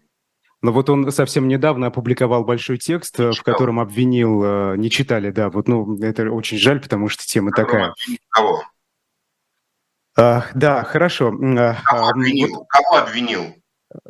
Но вот он совсем недавно опубликовал большой текст, не в котором обвинил... Э, не читали, да. Вот, ну, это очень жаль, потому что тема такая. Кого? А, да, хорошо. А, Кого обвинил? Вот... Кого обвинил?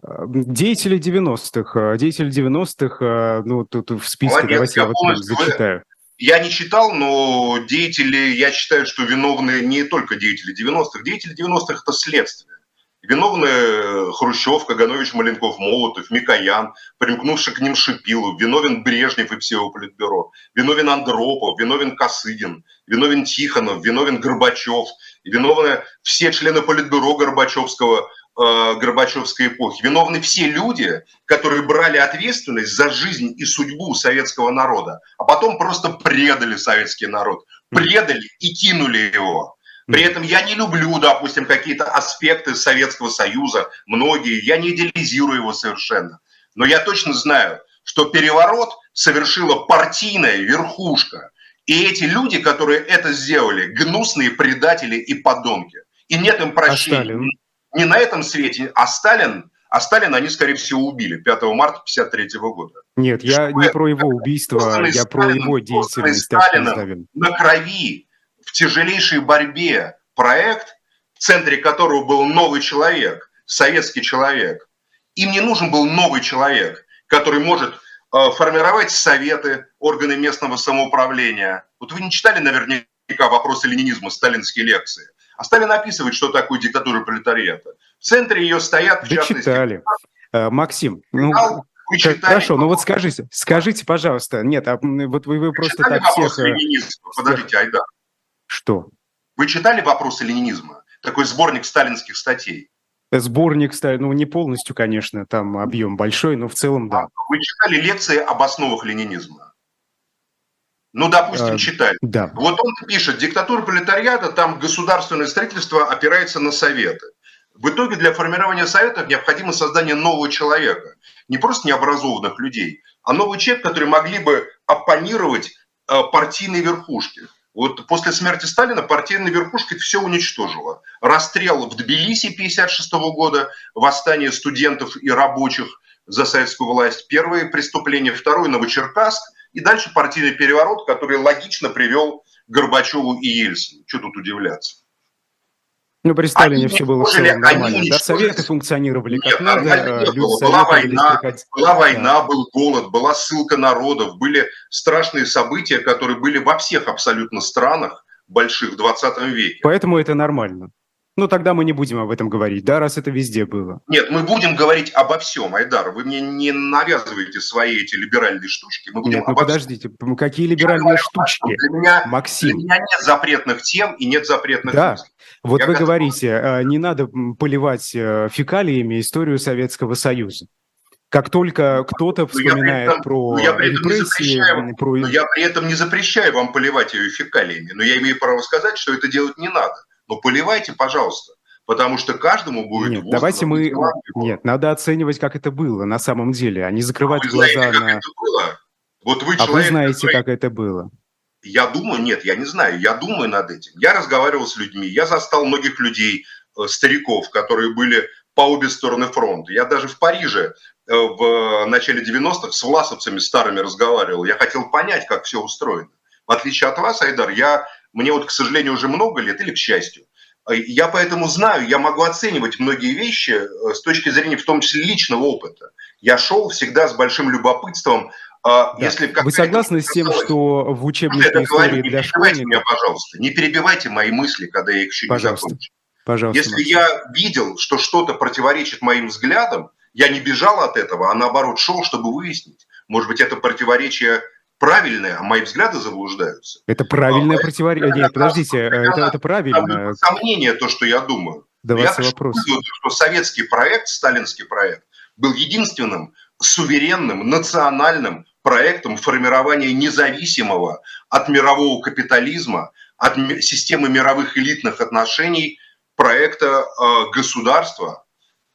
Деятели 90-х. Деятели 90-х, ну, тут в списке, Молодец, давайте я, я вот зачитаю. Я не читал, но деятели, я считаю, что виновны не только деятели 90-х. Деятели 90-х – это следствие. Виновны Хрущев, Каганович, Маленков, Молотов, Микоян, примкнувший к ним Шипилов, виновен Брежнев и все его политбюро, виновен Андропов, виновен Косыгин, виновен Тихонов, виновен Горбачев, виновны все члены политбюро Горбачевского, Э, Горбачевской эпохи. Виновны все люди, которые брали ответственность за жизнь и судьбу советского народа, а потом просто предали советский народ, предали и кинули его. При этом я не люблю, допустим, какие-то аспекты Советского Союза, многие, я не идеализирую его совершенно. Но я точно знаю, что переворот совершила партийная верхушка. И эти люди, которые это сделали, гнусные предатели и подонки. И нет им прощения. А не на этом свете, а Сталин, а Сталина они, скорее всего, убили 5 марта 1953 года. Нет, я Что не про его убийство, я Сталин, про его деятельность. Сталина на крови, в тяжелейшей борьбе проект, в центре которого был новый человек, советский человек. Им не нужен был новый человек, который может э, формировать советы, органы местного самоуправления. Вот вы не читали наверняка вопросы ленинизма, сталинские лекции. А Сталин описывает, что такое диктатура пролетариата. В центре ее стоят, в да частности... читали. Э, Максим, ну, читали, хорошо, ну вот скажите, скажите, пожалуйста, нет, а вот вы, вы просто так всех... Подождите, Айдар. Что? Вы читали «Вопросы ленинизма»? Такой сборник сталинских статей. Сборник, ну не полностью, конечно, там объем большой, но в целом да. Вы читали лекции об основах ленинизма? Ну, допустим, а, читали. Да. Вот он пишет, диктатура пролетариата, там государственное строительство опирается на советы. В итоге для формирования советов необходимо создание нового человека. Не просто необразованных людей, а новый человек, который могли бы оппонировать э, партийной верхушке. Вот после смерти Сталина партийная верхушка все уничтожила. Расстрел в Тбилиси 1956 года, восстание студентов и рабочих за советскую власть, первое преступление, второе Новочеркасск, и дальше партийный переворот, который логично привел Горбачеву и Ельцину. Что тут удивляться? Ну, при Сталине они все было в целом нормально. Да, советы функционировали Нет, как надо. Люди была война, приходить. была война, да. был голод, была ссылка народов, были страшные события, которые были во всех абсолютно странах больших в 20 веке. Поэтому это нормально. Ну, тогда мы не будем об этом говорить, да, раз это везде было. Нет, мы будем говорить обо всем, Айдар. Вы мне не навязываете свои эти либеральные штучки. Мы будем нет, ну подождите, всем. какие либеральные Я штучки, для меня, Максим? Для меня нет запретных тем и нет запретных да. мыслей. Вот Я вы готов... говорите, э, не надо поливать э, фекалиями историю Советского Союза. Как только кто-то вспоминает этом, про я этом репрессии, про... Я при этом не запрещаю вам поливать ее фекалиями, но я имею право сказать, что это делать не надо. Но поливайте, пожалуйста, потому что каждому будет... Нет, давайте мы... Нет, надо оценивать, как это было на самом деле, а не закрывать а глаза знаете, на... Как это было? Вот вы а человек, вы знаете, который... как это было? Я думаю, нет, я не знаю, я думаю над этим. Я разговаривал с людьми, я застал многих людей, э, стариков, которые были по обе стороны фронта. Я даже в Париже э, в начале 90-х с власовцами старыми разговаривал. Я хотел понять, как все устроено. В отличие от вас, Айдар, я мне вот, к сожалению, уже много лет, или к счастью. Э, я поэтому знаю, я могу оценивать многие вещи э, с точки зрения, в том числе, личного опыта. Я шел всегда с большим любопытством. А да. Если Вы согласны с тем, что в учебнике истории говорю, для школьников... меня, пожалуйста, не перебивайте мои мысли, когда я их еще пожалуйста. не закончу. Пожалуйста, Если Максим. я видел, что что-то противоречит моим взглядам, я не бежал от этого, а наоборот шел, чтобы выяснить. Может быть, это противоречие правильные, а мои взгляды заблуждаются. Это правильное а, противоречие. Нет, подождите, это, это правильно. Сомнение то, что я думаю. Давайте я вопрос. Чувствую, что советский проект, сталинский проект, был единственным суверенным, национальным проектом формирования независимого от мирового капитализма, от системы мировых элитных отношений проекта э, государства,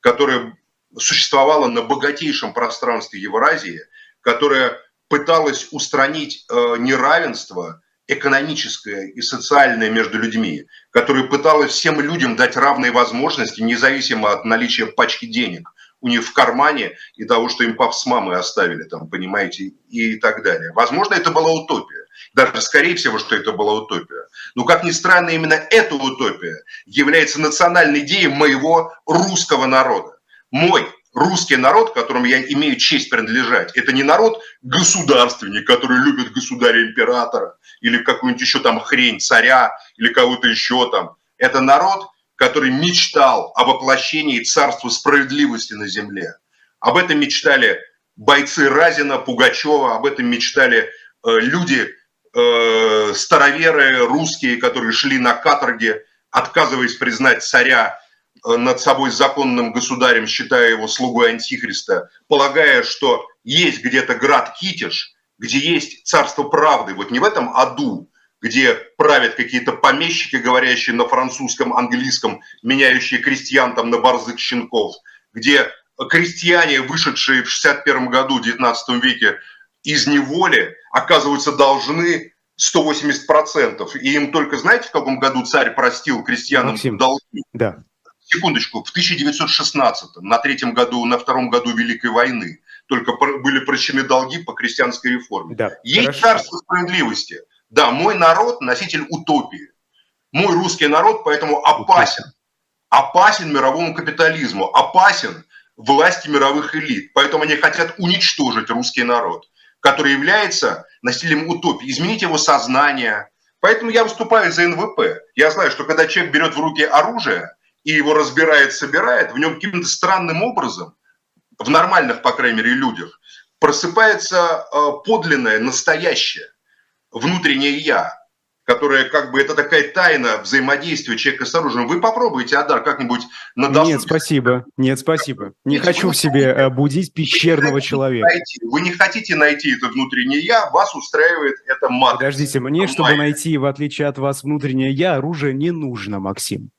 которое существовало на богатейшем пространстве Евразии, которое пыталась устранить э, неравенство экономическое и социальное между людьми, которая пыталась всем людям дать равные возможности, независимо от наличия пачки денег у них в кармане и того, что им пап с мамой оставили там, понимаете, и так далее. Возможно, это была утопия. Даже скорее всего, что это была утопия. Но, как ни странно, именно эта утопия является национальной идеей моего русского народа. Мой русский народ, которому я имею честь принадлежать, это не народ государственник, который любит государя-императора или какую-нибудь еще там хрень царя или кого-то еще там. Это народ, который мечтал о воплощении царства справедливости на земле. Об этом мечтали бойцы Разина, Пугачева, об этом мечтали э, люди, э, староверы русские, которые шли на каторге, отказываясь признать царя над собой законным государем, считая его слугой Антихриста, полагая, что есть где-то град Китиш, где есть царство правды, вот не в этом аду, где правят какие-то помещики, говорящие на французском, английском, меняющие крестьян там на борзых щенков, где крестьяне, вышедшие в 61 году, в 19 веке из неволи, оказываются должны 180%. И им только, знаете, в каком году царь простил крестьянам Максим, долги? Да секундочку, в 1916, на третьем году, на втором году Великой войны, только были прощены долги по крестьянской реформе. Да, Есть хорошо. царство справедливости. Да, мой народ носитель утопии. Мой русский народ поэтому опасен. Опасен мировому капитализму, опасен власти мировых элит. Поэтому они хотят уничтожить русский народ, который является носителем утопии, изменить его сознание. Поэтому я выступаю за НВП. Я знаю, что когда человек берет в руки оружие, и его разбирает, собирает, в нем каким-то странным образом, в нормальных, по крайней мере, людях, просыпается э, подлинное, настоящее, внутреннее «я». которая как бы это такая тайна взаимодействия человека с оружием. Вы попробуйте, Адар, как-нибудь на досуге. Нет, спасибо. Нет, спасибо. Не Ведь хочу в себе э, будить пещерного человека. Найти, вы не хотите найти это внутреннее я, вас устраивает это мат. Подождите, мне, чтобы найти, в отличие от вас, внутреннее я, оружие не нужно, Максим.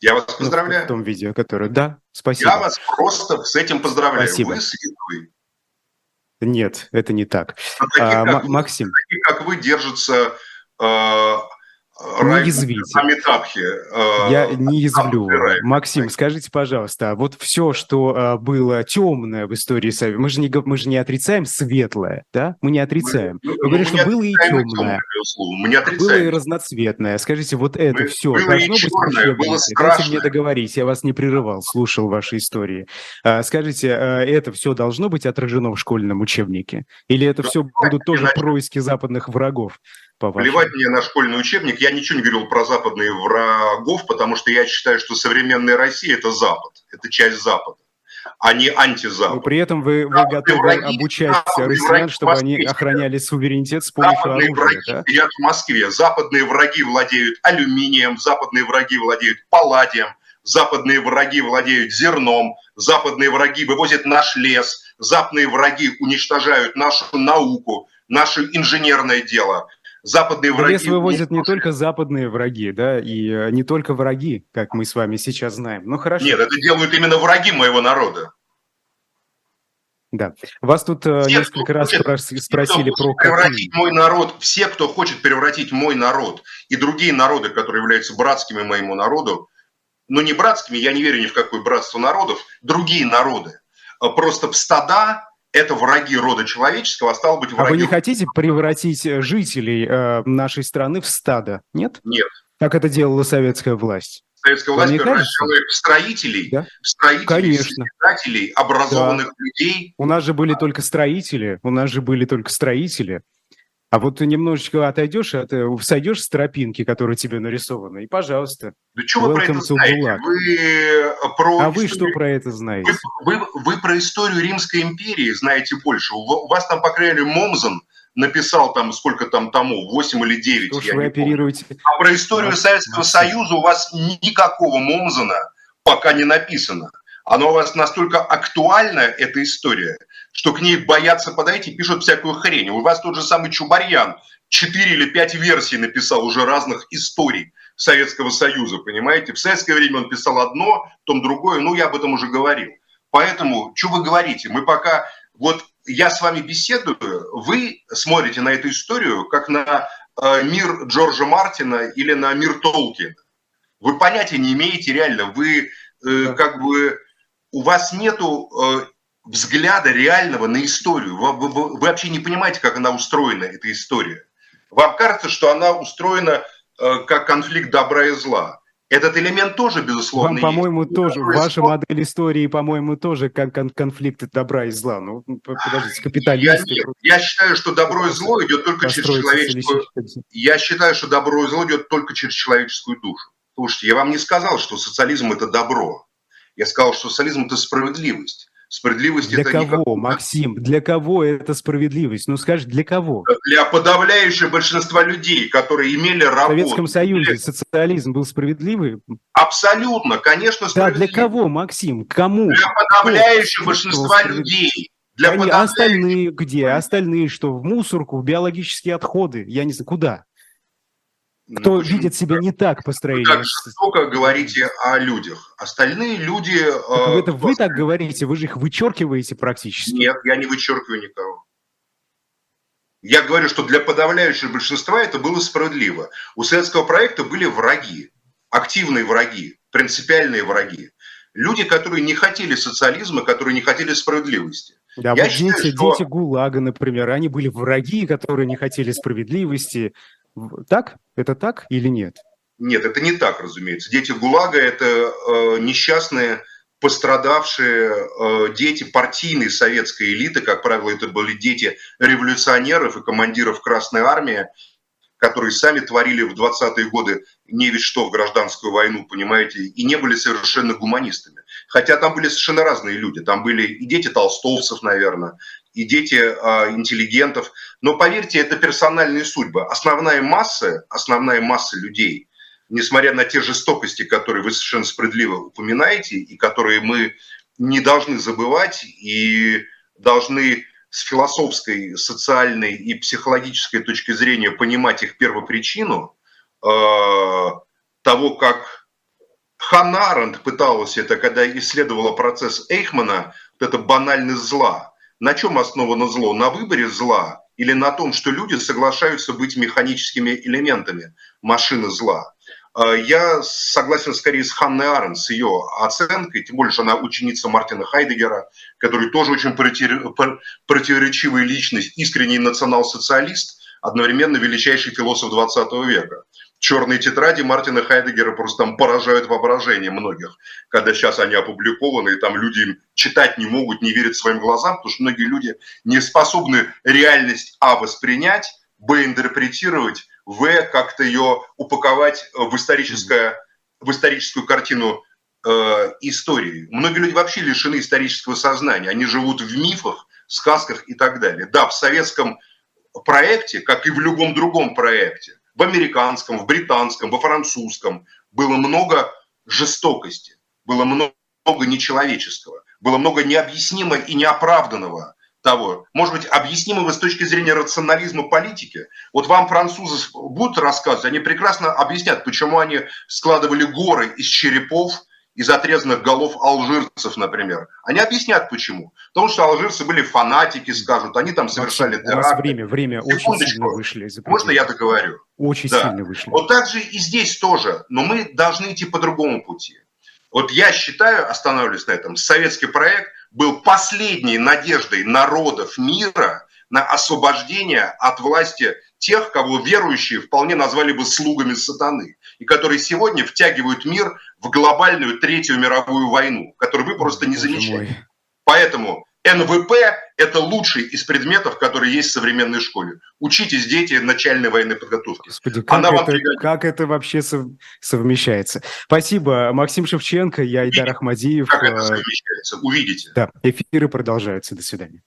Я вас поздравляю. Ну, в том видео, которое... Да, спасибо. Я вас просто с этим поздравляю. Спасибо. Вы святой. Нет, это не так. а, как Максим. Такие, как вы, держатся э, не язвите. Амитабхи. Э, Я не язвлю. Максим, скажите, пожалуйста, а вот все, что э, было темное в истории Совета, мы же не, мы же не отрицаем светлое, да? Мы не отрицаем. Мы, мы говорим, что было и темное, мы не отрицаем. было и разноцветное. Скажите, вот это мы, все должно быть черное, было Дайте мне договорить, я вас не прерывал, слушал ваши истории. А, скажите, а, это все должно быть отражено в школьном учебнике? Или это все будут тоже происки западных врагов? Плевать мне на школьный учебник. Я ничего не говорил про западные врагов, потому что я считаю, что современная Россия – это Запад, это часть Запада а не антизапад. Но при этом вы, вы готовы враги, обучать россиян, чтобы они охраняли суверенитет с помощью западные оружия, враги да? сидят в Москве. Западные враги владеют алюминием, западные враги владеют палладием, западные враги владеют зерном, западные враги вывозят наш лес, западные враги уничтожают нашу науку, наше инженерное дело. Западные враги... Лес вывозят не только западные враги, да, и э, не только враги, как мы с вами сейчас знаем. Ну хорошо. Нет, это делают именно враги моего народа. Да. Вас тут э, все, несколько раз хочет, спросили про превратить мой народ, все, кто хочет превратить мой народ и другие народы, которые являются братскими моему народу, ну не братскими, я не верю ни в какое братство народов, другие народы, э, просто в стада это враги рода человеческого, а стало быть враги... А вы не хотите превратить э, жителей э, нашей страны в стадо, нет? Нет. Как это делала советская власть? Советская власть превращала их в строителей, да? в строителей, Конечно. образованных да. людей. У нас же были только строители, у нас же были только строители. А вот ты немножечко отойдешь, от, э, сойдешь с тропинки, которая тебе нарисована, и пожалуйста. Да что вы про это знаете? Вы э, про а историю... вы что про это знаете? Вы, вы, вы про историю Римской империи знаете больше. У вас там, по крайней мере, Момзен написал там сколько там тому, 8 или 9. Что вы оперируете? Помню. А про историю Советского Союза у вас никакого Момзена пока не написано. Оно у вас настолько актуальна, эта история, что к ней боятся подойти, пишут всякую хрень. У вас тот же самый Чубарьян четыре или пять версий написал уже разных историй Советского Союза, понимаете? В советское время он писал одно, потом другое, ну, я об этом уже говорил. Поэтому, что вы говорите? Мы пока, вот я с вами беседую, вы смотрите на эту историю как на э, мир Джорджа Мартина или на мир Толкина. Вы понятия не имеете реально, вы э, как бы, у вас нету э, взгляда реального на историю. Вы, вы, вы вообще не понимаете, как она устроена, эта история. Вам кажется, что она устроена э, как конфликт добра и зла. Этот элемент тоже, безусловно, Вам, по-моему, тоже, ваша модель истории, по-моему, тоже как кон- конфликт добра и зла. Ну, подождите, капиталисты. Я, я считаю, что добро и зло идет только через человеческую... Я считаю, что добро и зло идет только через человеческую душу. Слушайте, я вам не сказал, что социализм – это добро. Я сказал, что социализм – это справедливость. Справедливость для это кого, никак... Максим? Для кого это справедливость? Ну скажи, для кого? Для подавляющего большинства людей, которые имели работу. В Советском Союзе для... социализм был справедливый? Абсолютно, конечно, справедливый. Да, для кого, Максим? Кому? Для подавляющего Кто? большинства людей. Для Они, подавляющих... Остальные где? Остальные что? В мусорку, в биологические отходы? Я не знаю, куда? Кто ну, видит себя не так по строению. Вы так жестоко говорите о людях. Остальные люди... Так э, это вы так говорите, вы же их вычеркиваете практически. Нет, я не вычеркиваю никого. Я говорю, что для подавляющего большинства это было справедливо. У советского проекта были враги, активные враги, принципиальные враги. Люди, которые не хотели социализма, которые не хотели справедливости. Да, Я вот считаю, дети, что... дети ГУЛАГа, например, они были враги, которые не хотели справедливости, так? Это так или нет? Нет, это не так, разумеется. Дети ГУЛАГа – это э, несчастные, пострадавшие э, дети партийной советской элиты. Как правило, это были дети революционеров и командиров Красной Армии, которые сами творили в 20-е годы не ведь что в гражданскую войну, понимаете, и не были совершенно гуманистами. Хотя там были совершенно разные люди. Там были и дети толстовцев, наверное, и дети э, интеллигентов. Но поверьте, это персональные судьбы. Основная масса, основная масса людей, несмотря на те жестокости, которые вы совершенно справедливо упоминаете, и которые мы не должны забывать, и должны с философской, социальной и психологической точки зрения понимать их первопричину э, того, как Ханна Аренд пыталась это, когда исследовала процесс Эйхмана, вот это банальность зла. На чем основано зло? На выборе зла или на том, что люди соглашаются быть механическими элементами машины зла? А, я согласен скорее с Ханной Арен, с ее оценкой, тем более, что она ученица Мартина Хайдегера, который тоже очень противоречивая личность, искренний национал-социалист, одновременно величайший философ 20 века. Черные тетради Мартина Хайдегера просто там поражают воображение многих, когда сейчас они опубликованы, и там люди читать не могут, не верят своим глазам, потому что многие люди не способны реальность А воспринять, Б интерпретировать, в, как-то ее упаковать в, историческое, в историческую картину э, истории. Многие люди вообще лишены исторического сознания. Они живут в мифах, сказках и так далее. Да, в советском проекте, как и в любом другом проекте, в американском, в британском, во французском, было много жестокости, было много нечеловеческого, было много необъяснимого и неоправданного того, может быть, объяснимого с точки зрения рационализма политики. Вот вам французы будут рассказывать, они прекрасно объяснят, почему они складывали горы из черепов, из отрезанных голов алжирцев, например. Они объяснят, почему. Потому что алжирцы были фанатики, скажут, они там совершали теракты. У вас время, время очень сильно вышли. Можно я договорю? Очень да. сильно вышли. Вот так же и здесь тоже. Но мы должны идти по другому пути. Вот я считаю, останавливаюсь на этом, советский проект был последней надеждой народов мира на освобождение от власти тех, кого верующие вполне назвали бы слугами сатаны, и которые сегодня втягивают мир в глобальную Третью мировую войну, которую вы просто не замечаете. Поэтому НВП – это лучший из предметов, которые есть в современной школе. Учитесь, дети, начальной военной подготовки. Господи, как, Она это, как это вообще совмещается? Спасибо. Максим Шевченко, я Айдар Ахмадиев. Как это э, совмещается? Увидите. Да, эфиры продолжаются. До свидания.